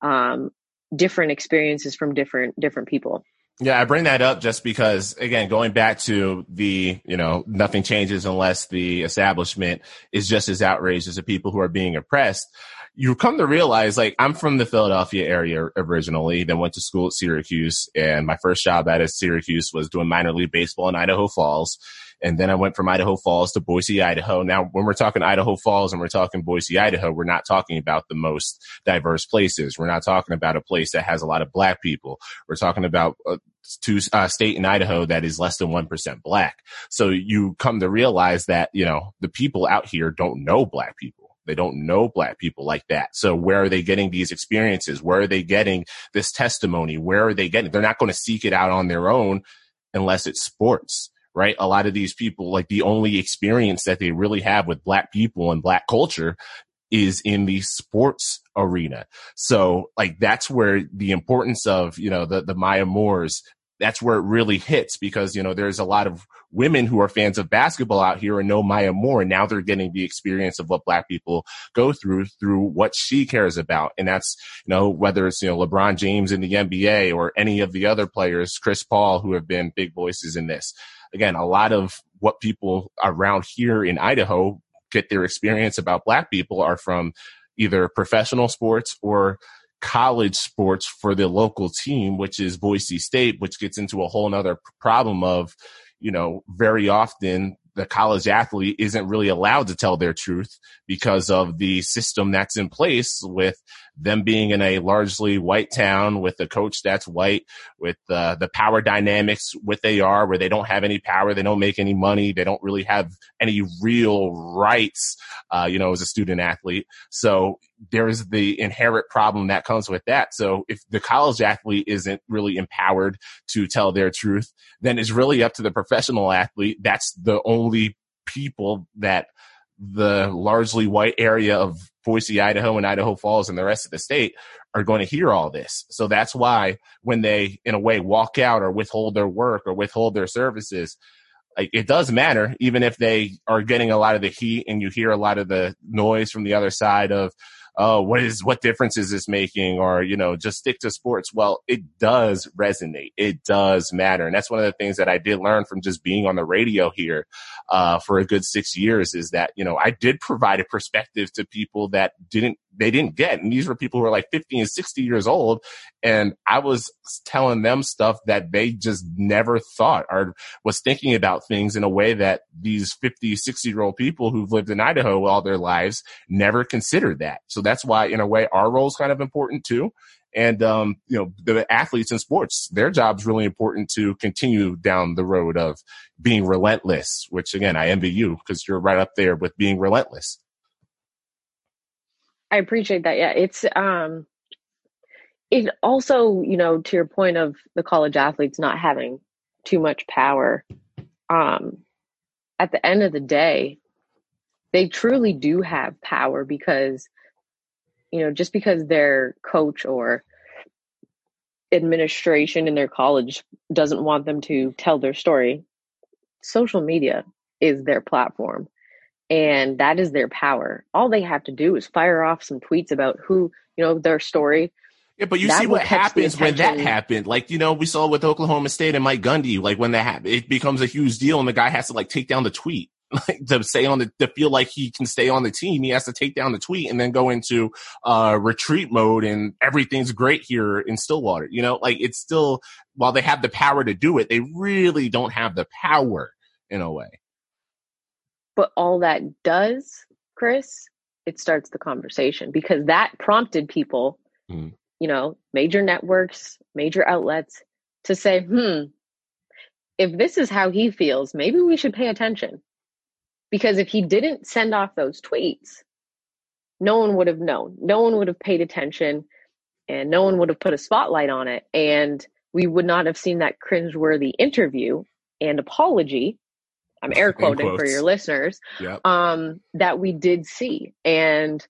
um, different experiences from different different people. Yeah, I bring that up just because, again, going back to the, you know, nothing changes unless the establishment is just as outraged as the people who are being oppressed. You come to realize, like, I'm from the Philadelphia area originally, then went to school at Syracuse, and my first job at Syracuse was doing minor league baseball in Idaho Falls. And then I went from Idaho Falls to Boise, Idaho. Now, when we're talking Idaho Falls and we're talking Boise, Idaho, we're not talking about the most diverse places. We're not talking about a place that has a lot of black people. We're talking about a to uh, state in Idaho that is less than 1% black. So you come to realize that, you know, the people out here don't know black people. They don't know black people like that. So where are they getting these experiences? Where are they getting this testimony? Where are they getting? They're not going to seek it out on their own unless it's sports right? A lot of these people, like the only experience that they really have with black people and black culture is in the sports arena. So like that's where the importance of, you know, the, the Maya Moores, that's where it really hits because, you know, there's a lot of women who are fans of basketball out here and know Maya Moore. And now they're getting the experience of what black people go through, through what she cares about. And that's, you know, whether it's, you know, LeBron James in the NBA or any of the other players, Chris Paul, who have been big voices in this again, a lot of what people around here in Idaho get their experience about black people are from either professional sports or college sports for the local team, which is Boise State, which gets into a whole nother problem of, you know, very often the college athlete isn't really allowed to tell their truth because of the system that's in place with them being in a largely white town with a coach that's white, with uh, the power dynamics what they are, where they don't have any power, they don't make any money, they don't really have any real rights, uh, you know, as a student athlete. So there is the inherent problem that comes with that. So if the college athlete isn't really empowered to tell their truth, then it's really up to the professional athlete. That's the only people that the largely white area of Boise, Idaho, and Idaho Falls and the rest of the state are going to hear all this. So that's why when they, in a way, walk out or withhold their work or withhold their services, it does matter, even if they are getting a lot of the heat and you hear a lot of the noise from the other side of, oh, what is, what difference is this making? Or, you know, just stick to sports. Well, it does resonate. It does matter. And that's one of the things that I did learn from just being on the radio here, uh, for a good six years is that, you know, I did provide a perspective to people that didn't, they didn't get. And these were people who were like 50 and 60 years old. And I was telling them stuff that they just never thought or was thinking about things in a way that these 50, 60 year old people who've lived in Idaho all their lives never considered that. So that's why, in a way, our role is kind of important too. And, um, you know, the athletes in sports, their job's really important to continue down the road of being relentless, which again, I envy you because you're right up there with being relentless. I appreciate that. Yeah. It's, um, it also, you know, to your point of the college athletes not having too much power, um, at the end of the day, they truly do have power because you know, just because their coach or administration in their college doesn't want them to tell their story, social media is their platform and that is their power. All they have to do is fire off some tweets about who, you know, their story. Yeah, but you that see what happens when that happened. Like, you know, we saw with Oklahoma State and Mike Gundy, like when that happened, it becomes a huge deal and the guy has to like take down the tweet. like to stay on the to feel like he can stay on the team, he has to take down the tweet and then go into uh retreat mode and everything's great here in Stillwater. You know, like it's still while they have the power to do it, they really don't have the power in a way. But all that does, Chris, it starts the conversation because that prompted people, mm. you know, major networks, major outlets to say, hmm, if this is how he feels, maybe we should pay attention. Because if he didn't send off those tweets, no one would have known. No one would have paid attention and no one would have put a spotlight on it. And we would not have seen that cringeworthy interview and apology. I'm air quoting for your listeners. Yep. Um, that we did see. And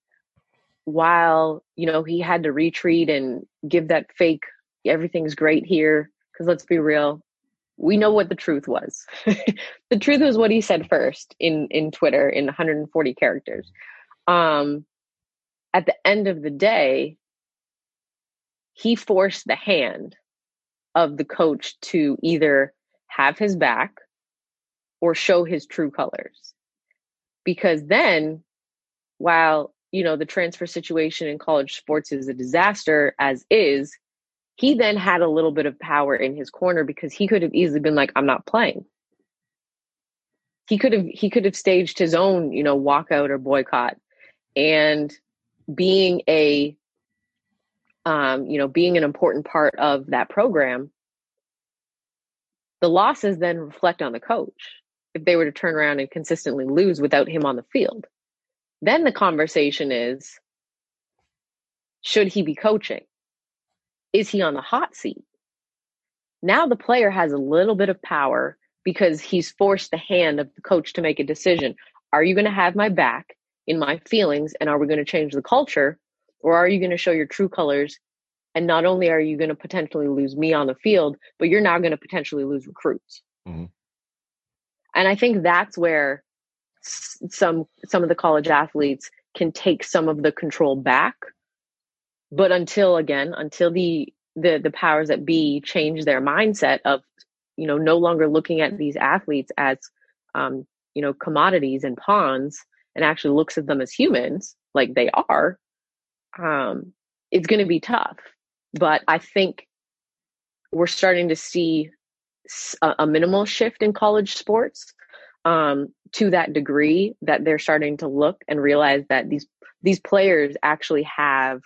while, you know, he had to retreat and give that fake everything's great here, because let's be real, we know what the truth was. the truth was what he said first in in Twitter in 140 characters. Um, at the end of the day, he forced the hand of the coach to either have his back or show his true colors. Because then, while you know the transfer situation in college sports is a disaster as is, he then had a little bit of power in his corner because he could have easily been like, I'm not playing. He could have he could have staged his own, you know, walkout or boycott. And being a um, you know, being an important part of that program, the losses then reflect on the coach if they were to turn around and consistently lose without him on the field. Then the conversation is should he be coaching? is he on the hot seat? Now the player has a little bit of power because he's forced the hand of the coach to make a decision. Are you going to have my back in my feelings and are we going to change the culture or are you going to show your true colors and not only are you going to potentially lose me on the field but you're now going to potentially lose recruits mm-hmm. And i think that's where some some of the college athletes can take some of the control back but until again until the the the powers that be change their mindset of you know no longer looking at these athletes as um you know commodities and pawns and actually looks at them as humans like they are um it's going to be tough. But I think we're starting to see a, a minimal shift in college sports um, to that degree that they're starting to look and realize that these these players actually have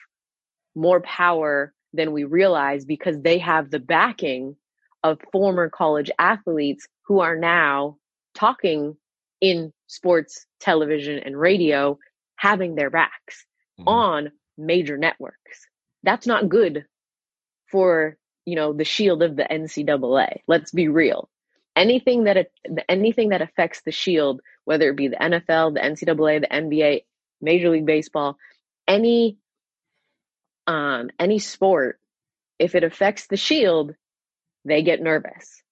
more power than we realize because they have the backing of former college athletes who are now talking in sports television and radio having their backs mm-hmm. on major networks that's not good for you know the shield of the ncaa let's be real anything that anything that affects the shield whether it be the nfl the ncaa the nba major league baseball any um any sport if it affects the shield they get nervous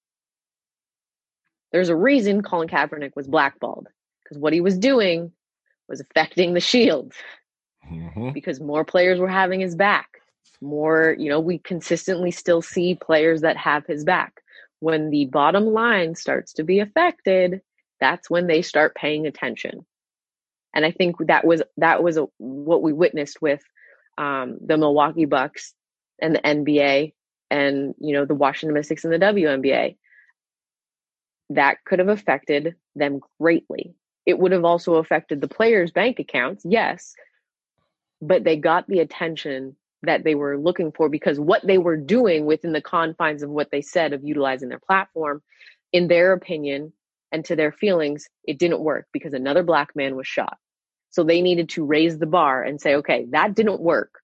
there's a reason Colin Kaepernick was blackballed because what he was doing was affecting the shield mm-hmm. because more players were having his back. More, you know, we consistently still see players that have his back. When the bottom line starts to be affected, that's when they start paying attention. And I think that was that was a, what we witnessed with um, the Milwaukee Bucks and the NBA and you know the Washington Mystics and the WNBA that could have affected them greatly. It would have also affected the players' bank accounts, yes, but they got the attention that they were looking for because what they were doing within the confines of what they said of utilizing their platform, in their opinion and to their feelings, it didn't work because another black man was shot. So they needed to raise the bar and say, okay, that didn't work.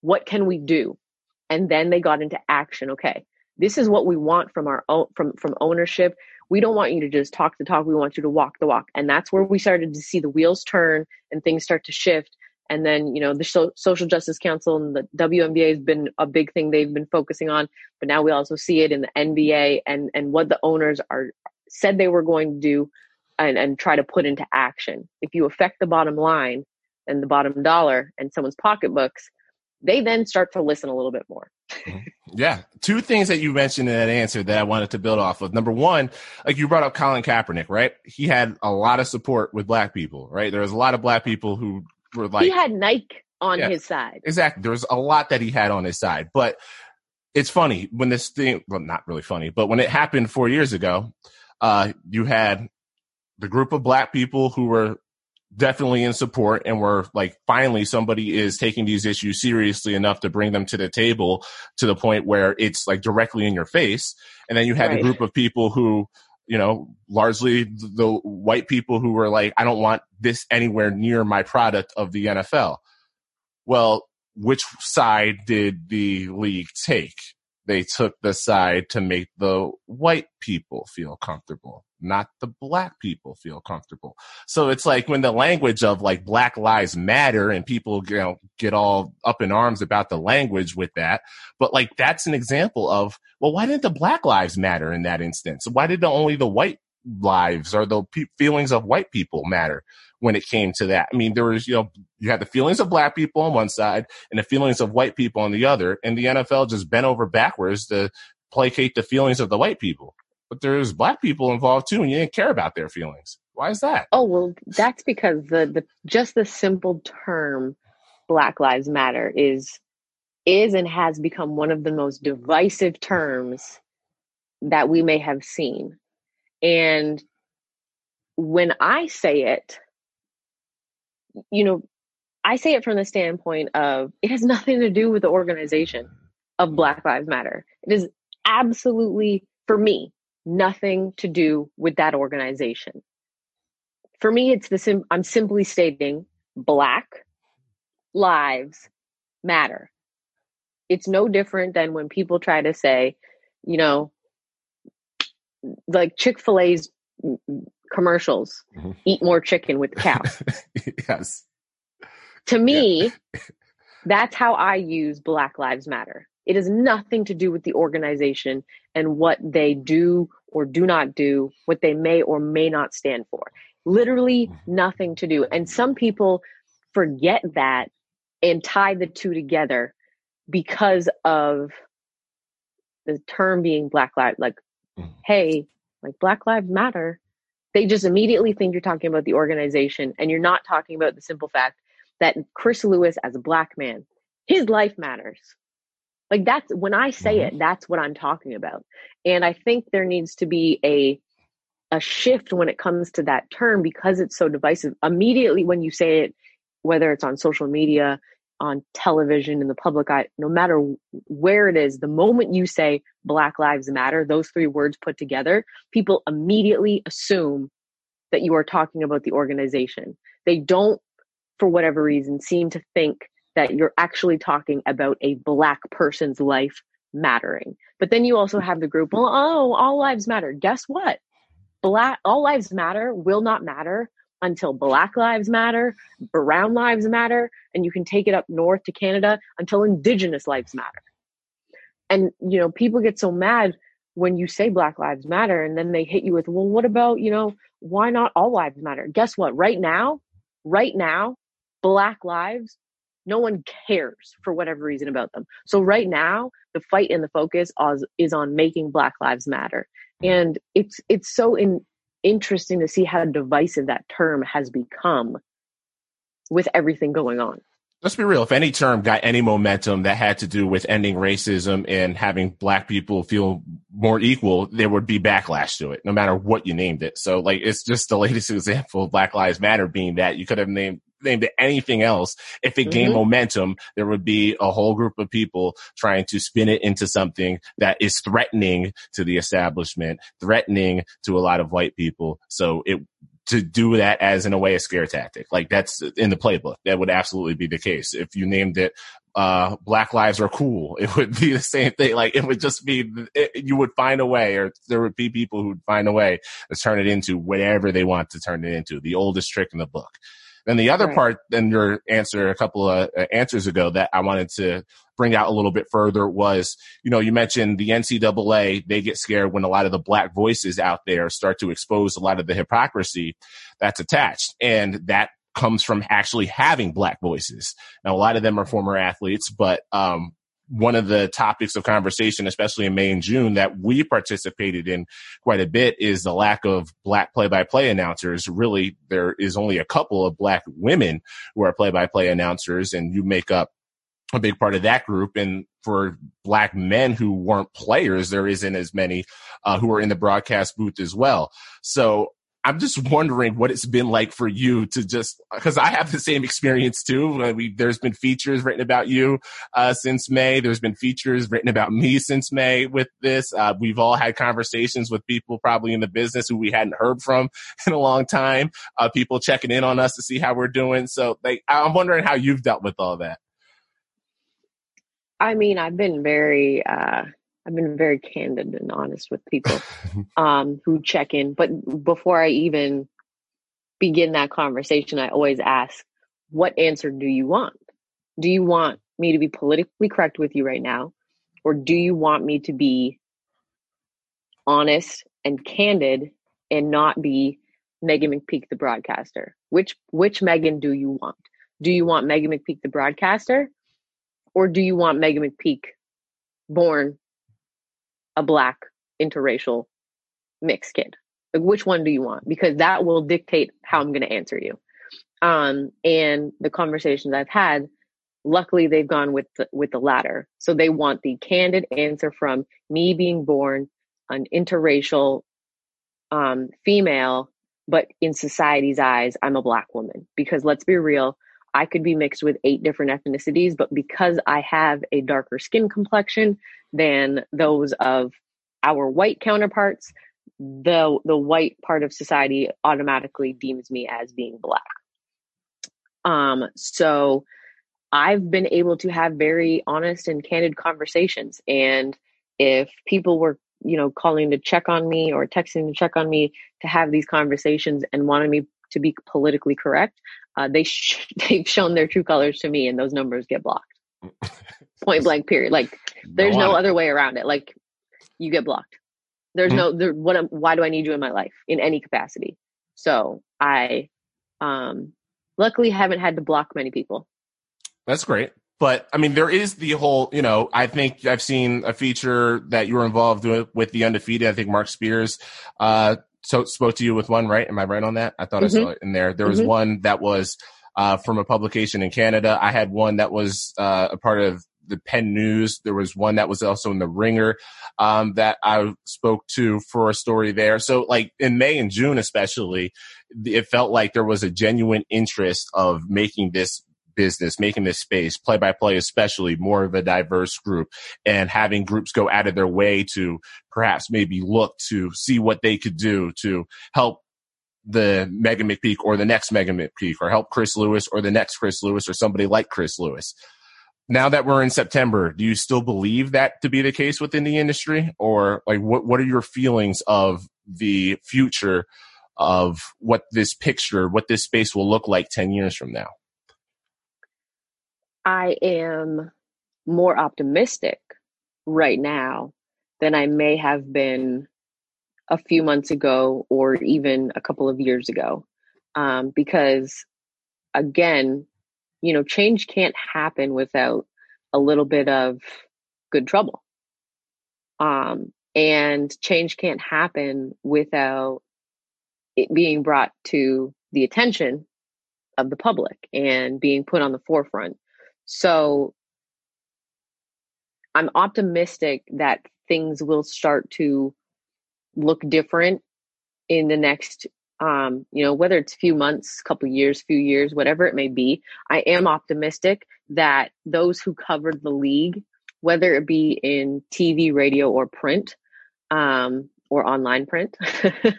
What can we do? And then they got into action. Okay, this is what we want from our own, from from ownership we don't want you to just talk the talk we want you to walk the walk and that's where we started to see the wheels turn and things start to shift and then you know the so- social justice council and the WNBA has been a big thing they've been focusing on but now we also see it in the NBA and and what the owners are said they were going to do and and try to put into action if you affect the bottom line and the bottom dollar and someone's pocketbooks they then start to listen a little bit more. Mm-hmm. yeah. Two things that you mentioned in that answer that I wanted to build off of. Number one, like you brought up Colin Kaepernick, right? He had a lot of support with black people, right? There was a lot of black people who were like. He had Nike on yeah, his side. Exactly. There's a lot that he had on his side. But it's funny when this thing, well, not really funny, but when it happened four years ago, uh, you had the group of black people who were definitely in support and we're like finally somebody is taking these issues seriously enough to bring them to the table to the point where it's like directly in your face and then you had right. a group of people who you know largely the white people who were like i don't want this anywhere near my product of the nfl well which side did the league take? They took the side to make the white people feel comfortable not the black people feel comfortable. So it's like when the language of like Black Lives Matter and people you know get all up in arms about the language with that, but like that's an example of well, why didn't the Black Lives matter in that instance? Why did the, only the white lives or the pe- feelings of white people matter when it came to that? I mean, there was you know you had the feelings of black people on one side and the feelings of white people on the other, and the NFL just bent over backwards to placate the feelings of the white people but there's black people involved too, and you didn't care about their feelings. Why is that? Oh well, that's because the the just the simple term Black Lives Matter is is and has become one of the most divisive terms that we may have seen. And when I say it, you know, I say it from the standpoint of it has nothing to do with the organization of Black Lives Matter. It is absolutely, for me, nothing to do with that organization. For me, it's the sim- I'm simply stating black lives matter. It's no different than when people try to say, you know, like Chick fil A's commercials mm-hmm. eat more chicken with the cow. yes. To me, yeah. that's how I use Black Lives Matter. It has nothing to do with the organization and what they do or do not do, what they may or may not stand for. Literally mm-hmm. nothing to do. And some people forget that and tie the two together because of the term being Black Lives, like, mm-hmm. hey, like Black Lives Matter. They just immediately think you're talking about the organization and you're not talking about the simple fact that Chris Lewis, as a black man, his life matters. Like that's when I say Mhm. it, that's what I'm talking about. And I think there needs to be a a shift when it comes to that term because it's so divisive. Immediately when you say it, whether it's on social media, on television, in the public eye, no matter where it is, the moment you say Black Lives Matter, those three words put together, people immediately assume that you are talking about the organization. They don't, for whatever reason, seem to think that you're actually talking about a Black person's life mattering. But then you also have the group, well, oh, all lives matter. Guess what? Black, all lives matter will not matter until Black lives matter, brown lives matter, and you can take it up north to Canada until Indigenous lives matter. And, you know, people get so mad when you say Black Lives Matter and then they hit you with, well, what about, you know, why not all lives matter? Guess what? Right now, right now, Black lives, no one cares for whatever reason about them. So right now, the fight and the focus is, on making Black Lives Matter. Mm-hmm. And it's it's so in, interesting to see how divisive that term has become with everything going on. Let's be real. If any term got any momentum that had to do with ending racism and having black people feel more equal, there would be backlash to it, no matter what you named it. So like, it's just the latest example of Black Lives Matter being that you could have named named it anything else. If it gained Mhm. momentum, there would be a whole group of people trying to spin it into something that is threatening to the establishment, threatening to a lot of white people. So it to do that as in a way a scare tactic. Like that's in the playbook. That would absolutely be the case. If you named it uh black lives are cool it would be the same thing like it would just be it, you would find a way or there would be people who'd find a way to turn it into whatever they want to turn it into the oldest trick in the book then the other Right. part in your answer a couple of uh, answers ago that i wanted to bring out a little bit further was you know you mentioned the ncaa they get scared when a lot of the black voices out there start to expose a lot of the hypocrisy that's attached and that comes from actually having black voices now, a lot of them are former athletes, but um, one of the topics of conversation, especially in May and June, that we participated in quite a bit is the lack of black play-by-play announcers. Really, there is only a couple of black women who are play-by-play announcers, and you make up a big part of that group. And for black men who weren't players, there isn't as many uh, who are in the broadcast booth as well. So I'm just wondering what it's been like for you to just because I have the same experience too. Uh, We, there's been features written about you uh, since May. There's been features written about me since May with this. Uh, we've all had conversations with people probably in the business who we hadn't heard from in a long time. Uh, people checking in on us to see how we're doing. So like, I'm wondering how you've dealt with all that. I mean, I've been very, uh, I've been very candid and honest with people um, who check in. But before I even begin that conversation, I always ask, "What answer do you want? Do you want me to be politically correct with you right now, or do you want me to be honest and candid and not be Meghan McPeak, the broadcaster? Which which Meghan do you want? Do you want Meghan McPeak, the broadcaster, or do you want Meghan McPeak, born a black interracial mixed kid? Like, which one do you want? Because that will dictate how I'm going to answer you. Um, and the conversations I've had, luckily they've gone with the, with the latter. So they want the candid answer from me being born an interracial um, female, but in society's eyes, I'm a black woman. Because let's be real, I could be mixed with eight different ethnicities, but because I have a darker skin complexion than those of our white counterparts, the the white part of society automatically deems me as being black. Um, so I've been able to have very honest and candid conversations. And if people were, you know, calling to check on me or texting to check on me to have these conversations and wanted me to be politically correct, uh, they sh- they've shown their true colors to me, and those numbers get blocked. Point blank. Period. Like there's no it. other way around it. Like you get blocked. There's Mhm. no there. What? am- Why do I need you in my life in any capacity? So I, um, luckily haven't had to block many people. That's great. But I mean, there is the whole, you know, I think I've seen a feature that you were involved with, with the undefeated. I think Marc Spears, uh, so spoke to you with one, right? Am I right on that? I thought Mhm. I saw it in there. There was Mhm. one that was, uh, from a publication in Canada. I had one that was uh, a part of the Penn News. There was one that was also in the Ringer um, that I spoke to for a story there. So, like in May and June, especially, it felt like there was a genuine interest of making this business, making this space, play by play, especially more of a diverse group and having groups go out of their way to perhaps maybe look to see what they could do to help the Meghan McPeak or the next Meghan McPeak or help Chris Lewis or the next Chris Lewis or somebody like Chris Lewis now that we're in September, do you still believe that to be the case within the industry, or like what what are your feelings of the future of what this picture, what this space will look like ten years from now? I am more optimistic right now than I may have been a few months ago or even a couple of years ago, um, because again, you know, change can't happen without a little bit of good trouble. Um, and change can't happen without it being brought to the attention of the public and being put on the forefront. So I'm optimistic that things will start to look different in the next um, you know, whether it's a few months, couple years, few years, whatever it may be, I am optimistic that those who covered the league, whether it be in TV, radio, or print, um, or online print,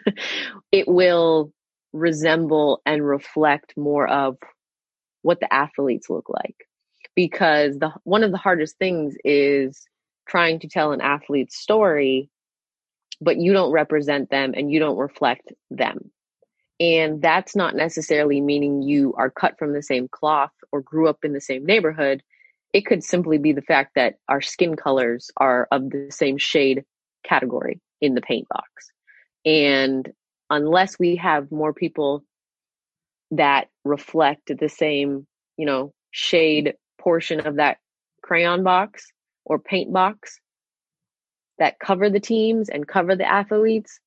it will resemble and reflect more of what the athletes look like. Because the one of the hardest things is trying to tell an athlete's story, but you don't represent them and you don't reflect them. And that's not necessarily meaning you are cut from the same cloth or grew up in the same neighborhood. It could simply be the fact that our skin colors are of the same shade category in the paint box. And unless we have more people that reflect the same, you know, shade portion of that crayon box or paint box that cover the teams and cover the athletes,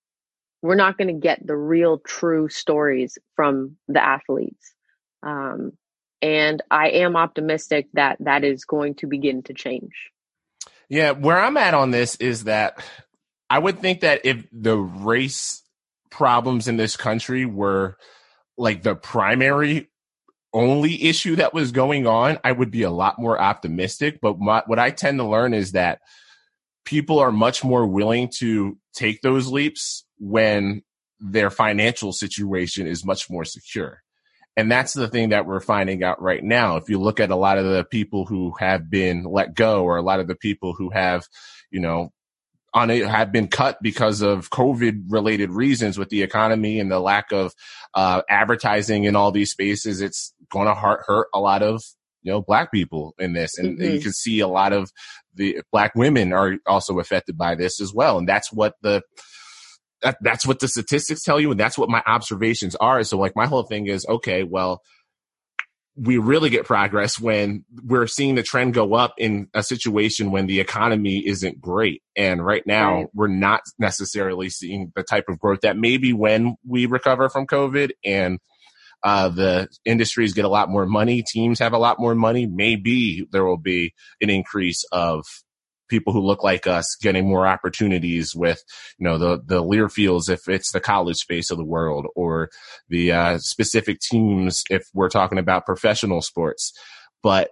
we're not going to get the real true stories from the athletes. Um, and I am optimistic that that is going to begin to change. Yeah, where I'm at on this is that I would think that if the race problems in this country were like the primary only issue that was going on, I would be a lot more optimistic. But my, what I tend to learn is that people are much more willing to take those leaps when their financial situation is much more secure. And that's the thing that we're finding out right now. If you look at a lot of the people who have been let go or a lot of the people who have, you know, on it have been cut because of COVID related reasons with the economy and the lack of uh, advertising in all these spaces, it's going to hurt, hurt a lot of you know black people in this and mm-hmm. you can see a lot of the black women are also affected by this as well and that's what the that, that's what the statistics tell you and that's what my observations are so like my whole thing is okay well we really get progress when we're seeing the trend go up in a situation when the economy isn't great. And right now, right. we're not necessarily seeing the type of growth that maybe when we recover from COVID and uh, the industries get a lot more money, teams have a lot more money. Maybe there will be an increase of people who look like us getting more opportunities with, you know, the, the Learfields if it's the college space of the world or the uh, specific teams if we're talking about professional sports. But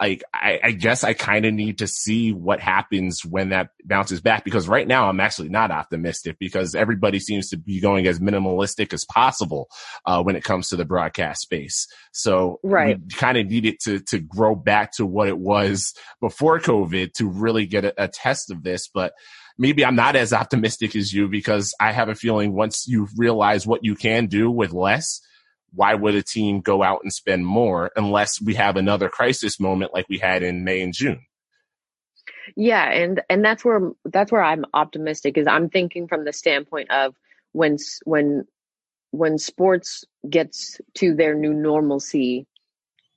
like I, I guess I kind of need to see what happens when that bounces back because right now I'm actually not optimistic because everybody seems to be going as minimalistic as possible uh, when it comes to the broadcast space. So right. we kind of need it to to grow back to what it was before COVID to really get a, a test of this, but. Maybe I'm not as optimistic as you because I have a feeling once you realize what you can do with less, why would a team go out and spend more unless we have another crisis moment like we had in May and June? Yeah, and and that's where that's where I'm optimistic is I'm thinking from the standpoint of when when when sports gets to their new normalcy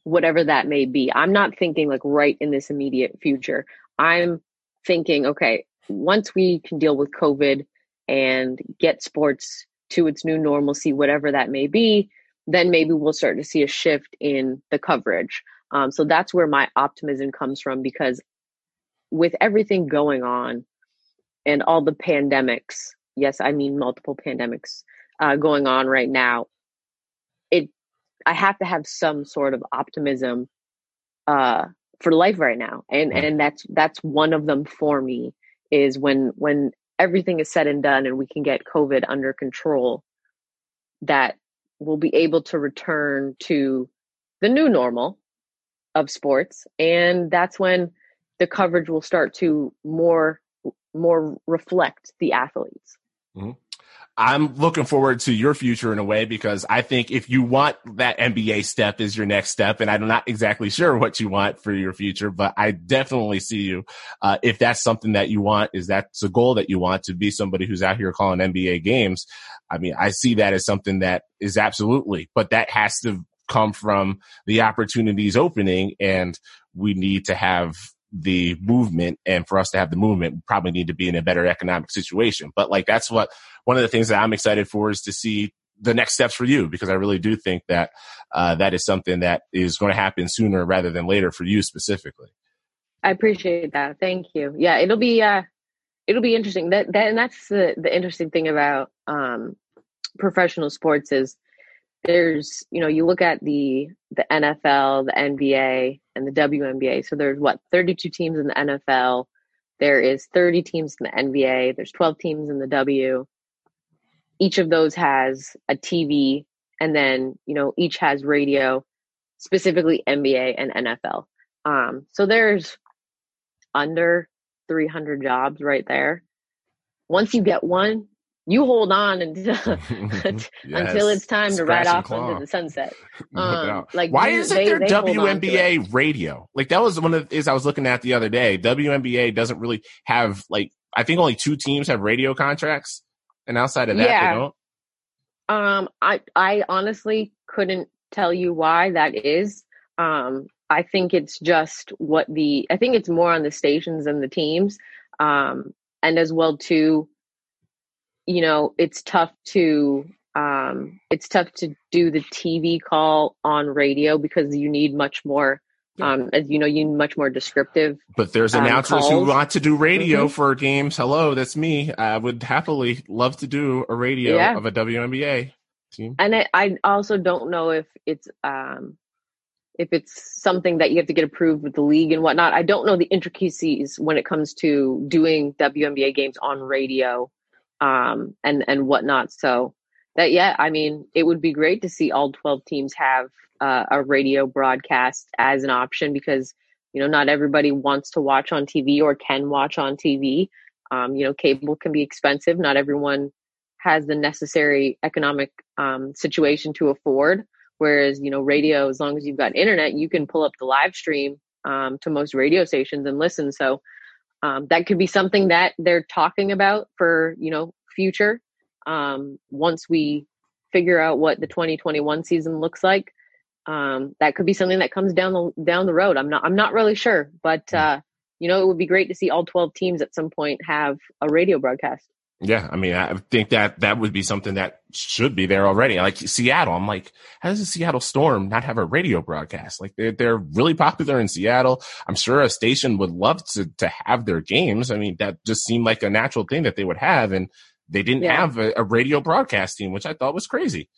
whatever that may be. I'm not thinking like right in this immediate future. I'm thinking okay, once we can deal with COVID and get sports to its new normalcy whatever that may be, then maybe we'll start to see a shift in the coverage. Um, so that's where my optimism comes from because with everything going on and all the pandemics, yes, I mean multiple pandemics uh, going on right now, it I have to have some sort of optimism uh, for life right now, and and that's that's one of them for me is when when everything is said and done and we can get COVID under control, that we'll be able to return to the new normal of sports, and that's when the coverage will start to more more reflect the athletes. Mm-hmm. I'm looking forward to your future in a way because I think if you want that NBA step is your next step, and I'm not exactly sure what you want for your future, but I definitely see you. Uh, if that's something that you want, is that's a goal that you want to be somebody who's out here calling NBA games. I mean, I see that as something that is absolutely, but that has to come from the opportunities opening and we need to have the movement and for us to have the movement we probably need to be in a better economic situation but like that's what one of the things that i'm excited for is to see the next steps for you because i really do think that uh, that is something that is going to happen sooner rather than later for you specifically i appreciate that thank you yeah it'll be uh it'll be interesting that, that and that's the the interesting thing about um professional sports is there's you know you look at the the NFL, the NBA, and the WNBA. So there's what 32 teams in the NFL. There is 30 teams in the NBA. There's 12 teams in the W. Each of those has a TV, and then you know each has radio, specifically NBA and NFL. Um, so there's under 300 jobs right there. Once you get one, you hold on until yes. until it's time to ride off into the sunset. Um, like why you, isn't they, there they WNBA radio? Like that was one of the things I was looking at the other day. WNBA doesn't really have like I think only two teams have radio contracts, and outside of that, yeah. they don't. Um, I I honestly couldn't tell you why that is. Um, I think it's just what the I think it's more on the stations and the teams, um, and as well too you know, it's tough to um, it's tough to do the TV call on radio because you need much more. Um, as you know, you much more descriptive. But there's um, announcers who want to do radio mm-hmm. for games. Hello, that's me. I would happily love to do a radio yeah. of a WNBA team. And I, I also don't know if it's um, if it's something that you have to get approved with the league and whatnot. I don't know the intricacies when it comes to doing WNBA games on radio um, and and whatnot. So that yeah, I mean, it would be great to see all twelve teams have uh, a radio broadcast as an option because you know not everybody wants to watch on TV or can watch on TV. Um, you know, cable can be expensive. Not everyone has the necessary economic um, situation to afford. Whereas, you know, radio, as long as you've got internet, you can pull up the live stream um, to most radio stations and listen. So um, that could be something that they're talking about for you know future um, once we figure out what the 2021 season looks like um, that could be something that comes down the down the road i'm not i'm not really sure but hmm. uh, you know it would be great to see all 12 teams at some point have a radio broadcast yeah, I mean, I think that that would be something that should be there already. Like Seattle, I'm like, how does the Seattle Storm not have a radio broadcast? Like they're they're really popular in Seattle. I'm sure a station would love to to have their games. I mean, that just seemed like a natural thing that they would have, and they didn't yeah. have a, a radio broadcasting, which I thought was crazy.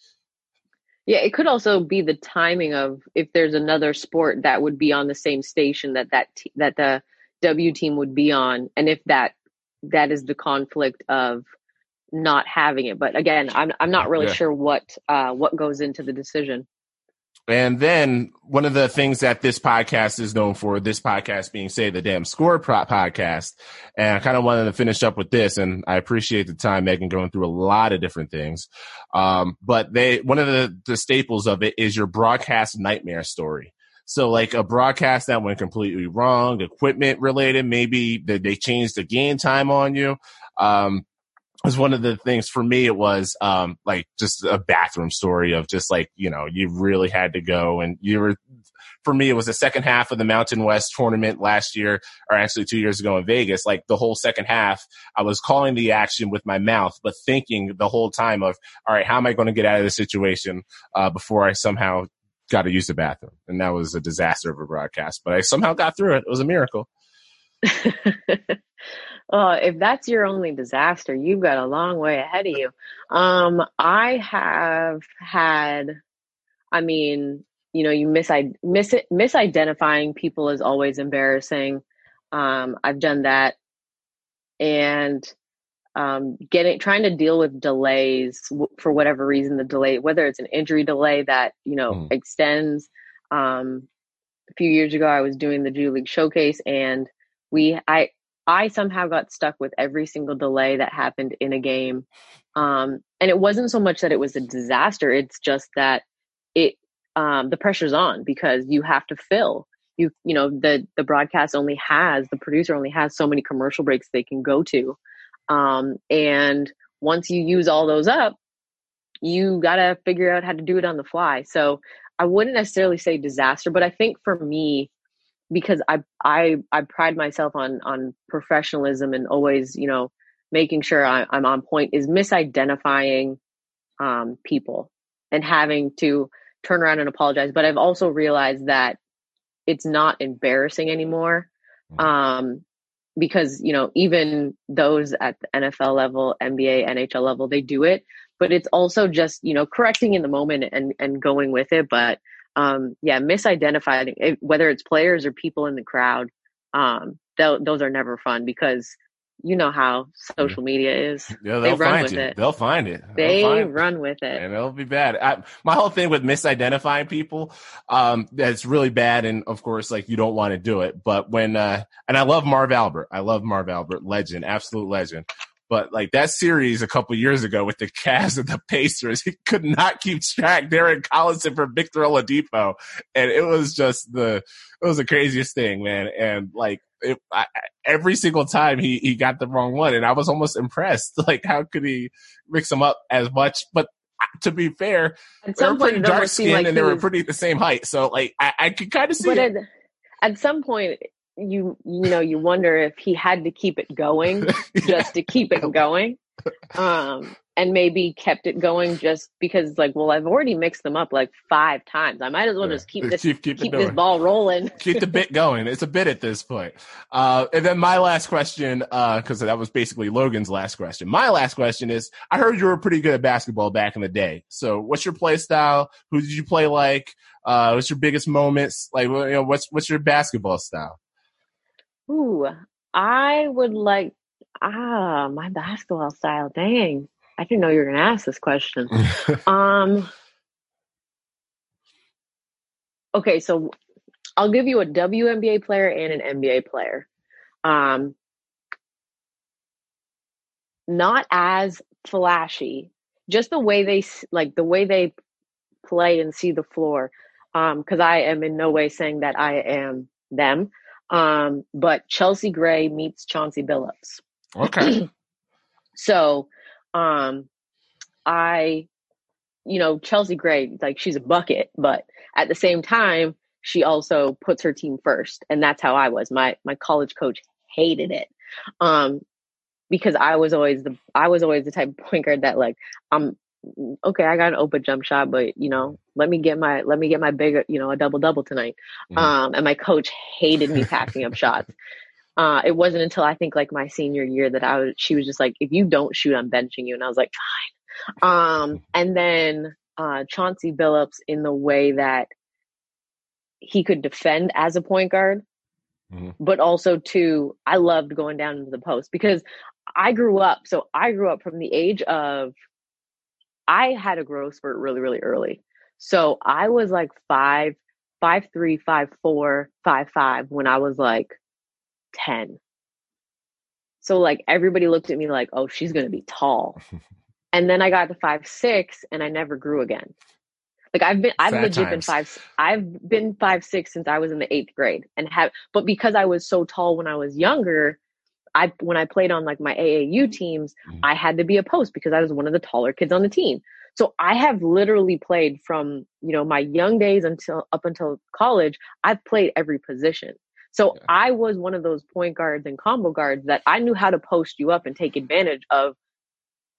Yeah, it could also be the timing of if there's another sport that would be on the same station that that t- that the W team would be on, and if that that is the conflict of not having it. But again, I'm I'm not really yeah. sure what uh, what goes into the decision. And then one of the things that this podcast is known for, this podcast being say the damn score podcast. And I kind of wanted to finish up with this. And I appreciate the time, Meghan, going through a lot of different things. Um, but they, one of the, the staples of it is your broadcast nightmare story. So like a broadcast that went completely wrong, equipment related, maybe they changed the game time on you. Um, was one of the things for me it was um like just a bathroom story of just like you know you really had to go and you were for me, it was the second half of the Mountain West tournament last year, or actually two years ago in Vegas. Like the whole second half, I was calling the action with my mouth, but thinking the whole time of, all right, how am I going to get out of this situation uh, before I somehow got to use the bathroom? And that was a disaster of a broadcast, but I somehow got through it. It was a miracle. oh, if that's your only disaster, you've got a long way ahead of you. Um, I have had, I mean, you know, you mis- mis- misidentifying people is always embarrassing. Um, I've done that. And um, getting trying to deal with delays w- for whatever reason the delay whether it's an injury delay that you know mm. extends um, a few years ago i was doing the G League showcase and we i i somehow got stuck with every single delay that happened in a game um, and it wasn't so much that it was a disaster it's just that it um, the pressure's on because you have to fill. You you know the the broadcast only has the producer only has so many commercial breaks they can go to um, and once you use all those up you got to figure out how to do it on the fly. So i wouldn't necessarily say disaster but i think for me because I I I pride myself on on professionalism and always you know making sure I, am on point is misidentifying um, people and having to turn around and apologize. But I've also realized that it's not embarrassing anymore mm-hmm. um, because you know even those at the NFL level, NBA, NHL level, they do it. But it's also just you know correcting in the moment and and going with it. But um, yeah, misidentified it, whether it's players or people in the crowd. Um, those are never fun because you know how social media is. Yeah, they'll they find it. They'll find it. They find run with it, and it'll be bad. I, my whole thing with misidentifying people, um, that's really bad, and of course, like you don't want to do it. But when, uh, and I love Marv Albert. I love Marv Albert, legend, absolute legend. But like that series a couple years ago with the Cavs and the Pacers, he could not keep track. Darren Collison for Victor Oladipo, and it was just the it was the craziest thing, man. And like it, I, every single time he he got the wrong one, and I was almost impressed. Like how could he mix them up as much? But to be fair, they were pretty dark skinned like and they were pretty the same height. So like I, I could kind of see. But at, at, some point, you you know you wonder if he had to keep it going just to keep it going. Um and maybe kept it going just because it's like well i've already mixed them up like five times. I might as well just keep this keep, keep, keep this ball rolling. Keep the bit going. It's a bit at this point. Uh and then my last question uh because that was basically logan's last question. My last question is i heard you were pretty good at basketball back in the day. So what's your play style? Who did you play like? Uh what's your biggest moments? Like you know what's what's your basketball style Ooh, I would like ah my basketball style. Dang, I didn't know you were going to ask this question. um. Okay, so I'll give you a WNBA player and an NBA player. Um, not as flashy, just the way they like the way they play and see the floor. Um, because I am in no way saying that I am them. Um, but Chelsea Gray meets Chauncey Billups. Okay. so, um, I, you know, Chelsea Gray, like she's a bucket, but at the same time, she also puts her team first, and that's how I was. My my college coach hated it, um, because I was always the I was always the type of point guard that like I'm okay, I got an open jump shot, but you know, let me get my let me get my bigger, you know, a double double tonight. Mm-hmm. Um, and my coach hated me passing up shots. Uh, it wasn't until I think like my senior year that I was. She was just like, if you don't shoot, I'm benching you, and I was like, fine. Um, and then uh, Chauncey Billups in the way that he could defend as a point guard. Mm-hmm. But also, too, I loved going down into the post because I grew up. So I grew up from the age of I had a growth spurt really, really early. So I was like five, five, three, five, four, five, five when I was like 10. So like everybody looked at me like, oh, she's going to be tall. and then I got to five, six and I never grew again. Like I've been, I've Sad legit times. been five, I've been five, six since I was in the eighth grade and have, but because I was so tall when I was younger, I when I played on like my AAU teams, mm-hmm. I had to be a post because I was one of the taller kids on the team. So I have literally played from, you know, my young days until up until college, I've played every position. So yeah. I was one of those point guards and combo guards that I knew how to post you up and take advantage of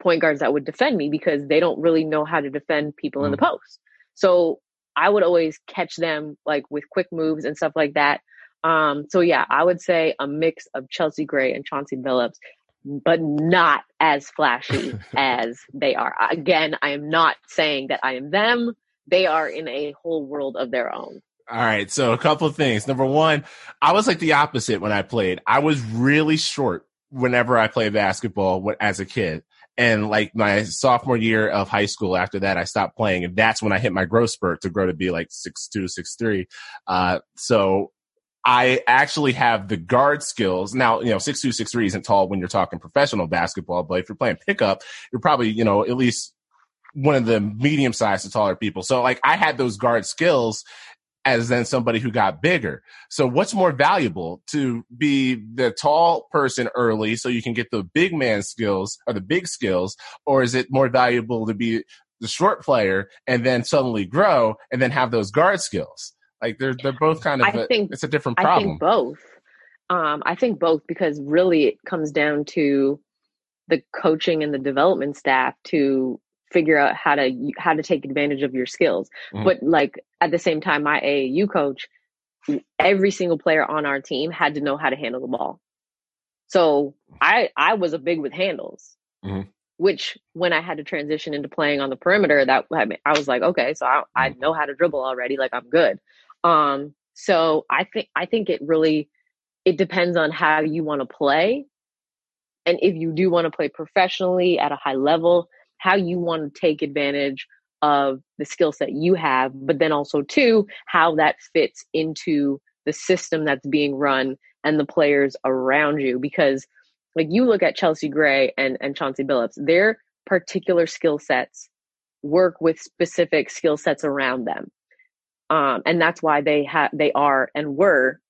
point guards that would defend me because they don't really know how to defend people mm. in the mm. post. So I would always catch them like with quick moves and stuff like that. Um, so yeah, I would say a mix of Chelsea Gray and Chauncey Billups, but not as flashy as they are. Again, I am not saying that I am them. They are in a whole world of their own. All right. So a couple of things. Number one, I was like the opposite when I played. I was really short whenever I played basketball as a kid. And like my sophomore year of high school, after that, I stopped playing. And that's when I hit my growth spurt to grow to be like six two, six three. Uh, so I actually have the guard skills. Now, you know, six two, six three isn't tall when you're talking professional basketball, but if you're playing pickup, you're probably, you know, at least one of the medium sized to taller people. So like I had those guard skills as then somebody who got bigger. So what's more valuable to be the tall person early so you can get the big man skills or the big skills, or is it more valuable to be the short player and then suddenly grow and then have those guard skills? Like they're they're both kind of I a, think it's a different problem. I think both. Um, I think both because really it comes down to the coaching and the development staff to figure out how to how to take advantage of your skills. Mm-hmm. But like at the same time, my AAU coach, every single player on our team had to know how to handle the ball. So I I was a big with handles, mm-hmm. which when I had to transition into playing on the perimeter, that I was like, okay, so I, I mm-hmm. know how to dribble already, like I'm good. Um, so I think I think it really it depends on how you want to play, and if you do want to play professionally at a high level, how you want to take advantage of the skill set you have, but then also too how that fits into the system that's being run and the players around you. Because like you look at Chelsea Gray and, and Chauncey Billups, their particular skill sets work with specific skill sets around them. Um, and that's why they have they are and were,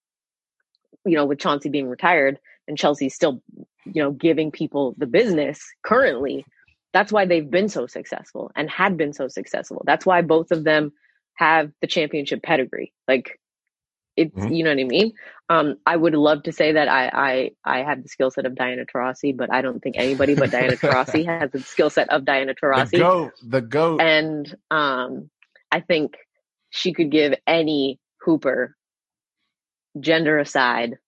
you know, with Chauncey being retired and Chelsea still, you know, giving people the business currently that's why they've been so successful and had been so successful. That's why both of them have the championship pedigree. Like it's mm-hmm. you know what I mean. Um, I would love to say that I I I have the skill set of Diana Taurasi, but I don't think anybody but Diana Taurasi has the skill set of Diana Taurasi. The goat, the goat, and um, I think she could give any hooper, gender aside,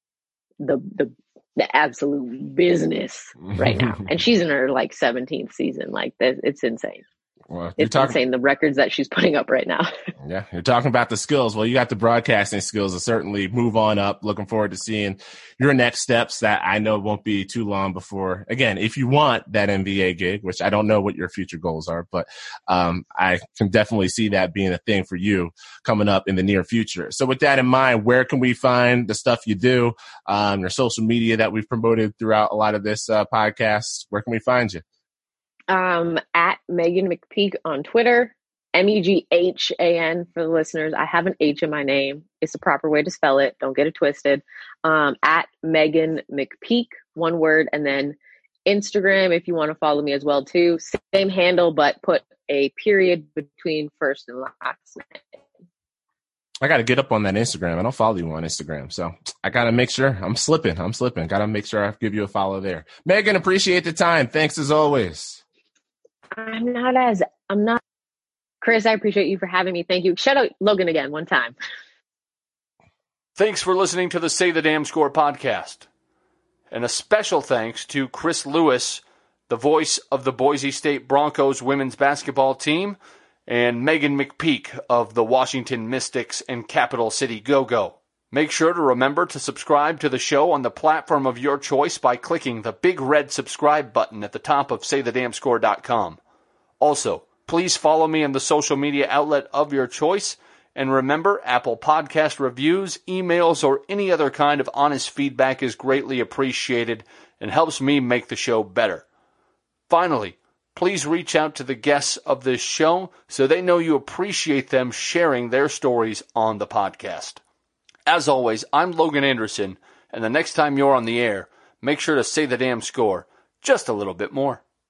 the the the absolute business right now. and she's in her like 17th season. Like it's insane. Well, it's talking, insane the records that she's putting up right now. yeah, you're talking about the skills. Well, you got the broadcasting skills to certainly move on up. Looking forward to seeing your next steps. That I know won't be too long before. Again, if you want that NBA gig, which I don't know what your future goals are, but um, I can definitely see that being a thing for you coming up in the near future. So, with that in mind, where can we find the stuff you do? Um, your social media that we've promoted throughout a lot of this uh, podcast. Where can we find you? Um, at Meghan McPeak on Twitter. M E G H A N for the listeners. I have an H in my name. It's the proper way to spell it. Don't get it twisted. Um, at Meghan McPeak, one word, and then Instagram if you want to follow me as well too. Same handle, but put a period between first and last name. I got to get up on that Instagram. I don't follow you on Instagram, so I got to make sure I'm slipping. I'm slipping. Got to make sure I give you a follow there. Meghan, appreciate the time. Thanks as always. I'm not as I'm not Chris, I appreciate you for having me. Thank you. Shout out Logan again one time. Thanks for listening to the Say the Damn Score podcast. And a special thanks to Chris Lewis, the voice of the Boise State Broncos women's basketball team, and Meghan McPeak of the Washington Mystics and Capital City Go Go. Make sure to remember to subscribe to the show on the platform of your choice by clicking the big red subscribe button at the top of saythedamnscore.com. Also, please follow me on the social media outlet of your choice. And remember, Apple Podcast reviews, emails, or any other kind of honest feedback is greatly appreciated and helps me make the show better. Finally, please reach out to the guests of this show so they know you appreciate them sharing their stories on the podcast. As always, I'm Logan Anderson, and the next time you're on the air, make sure to say the damn score just a little bit more.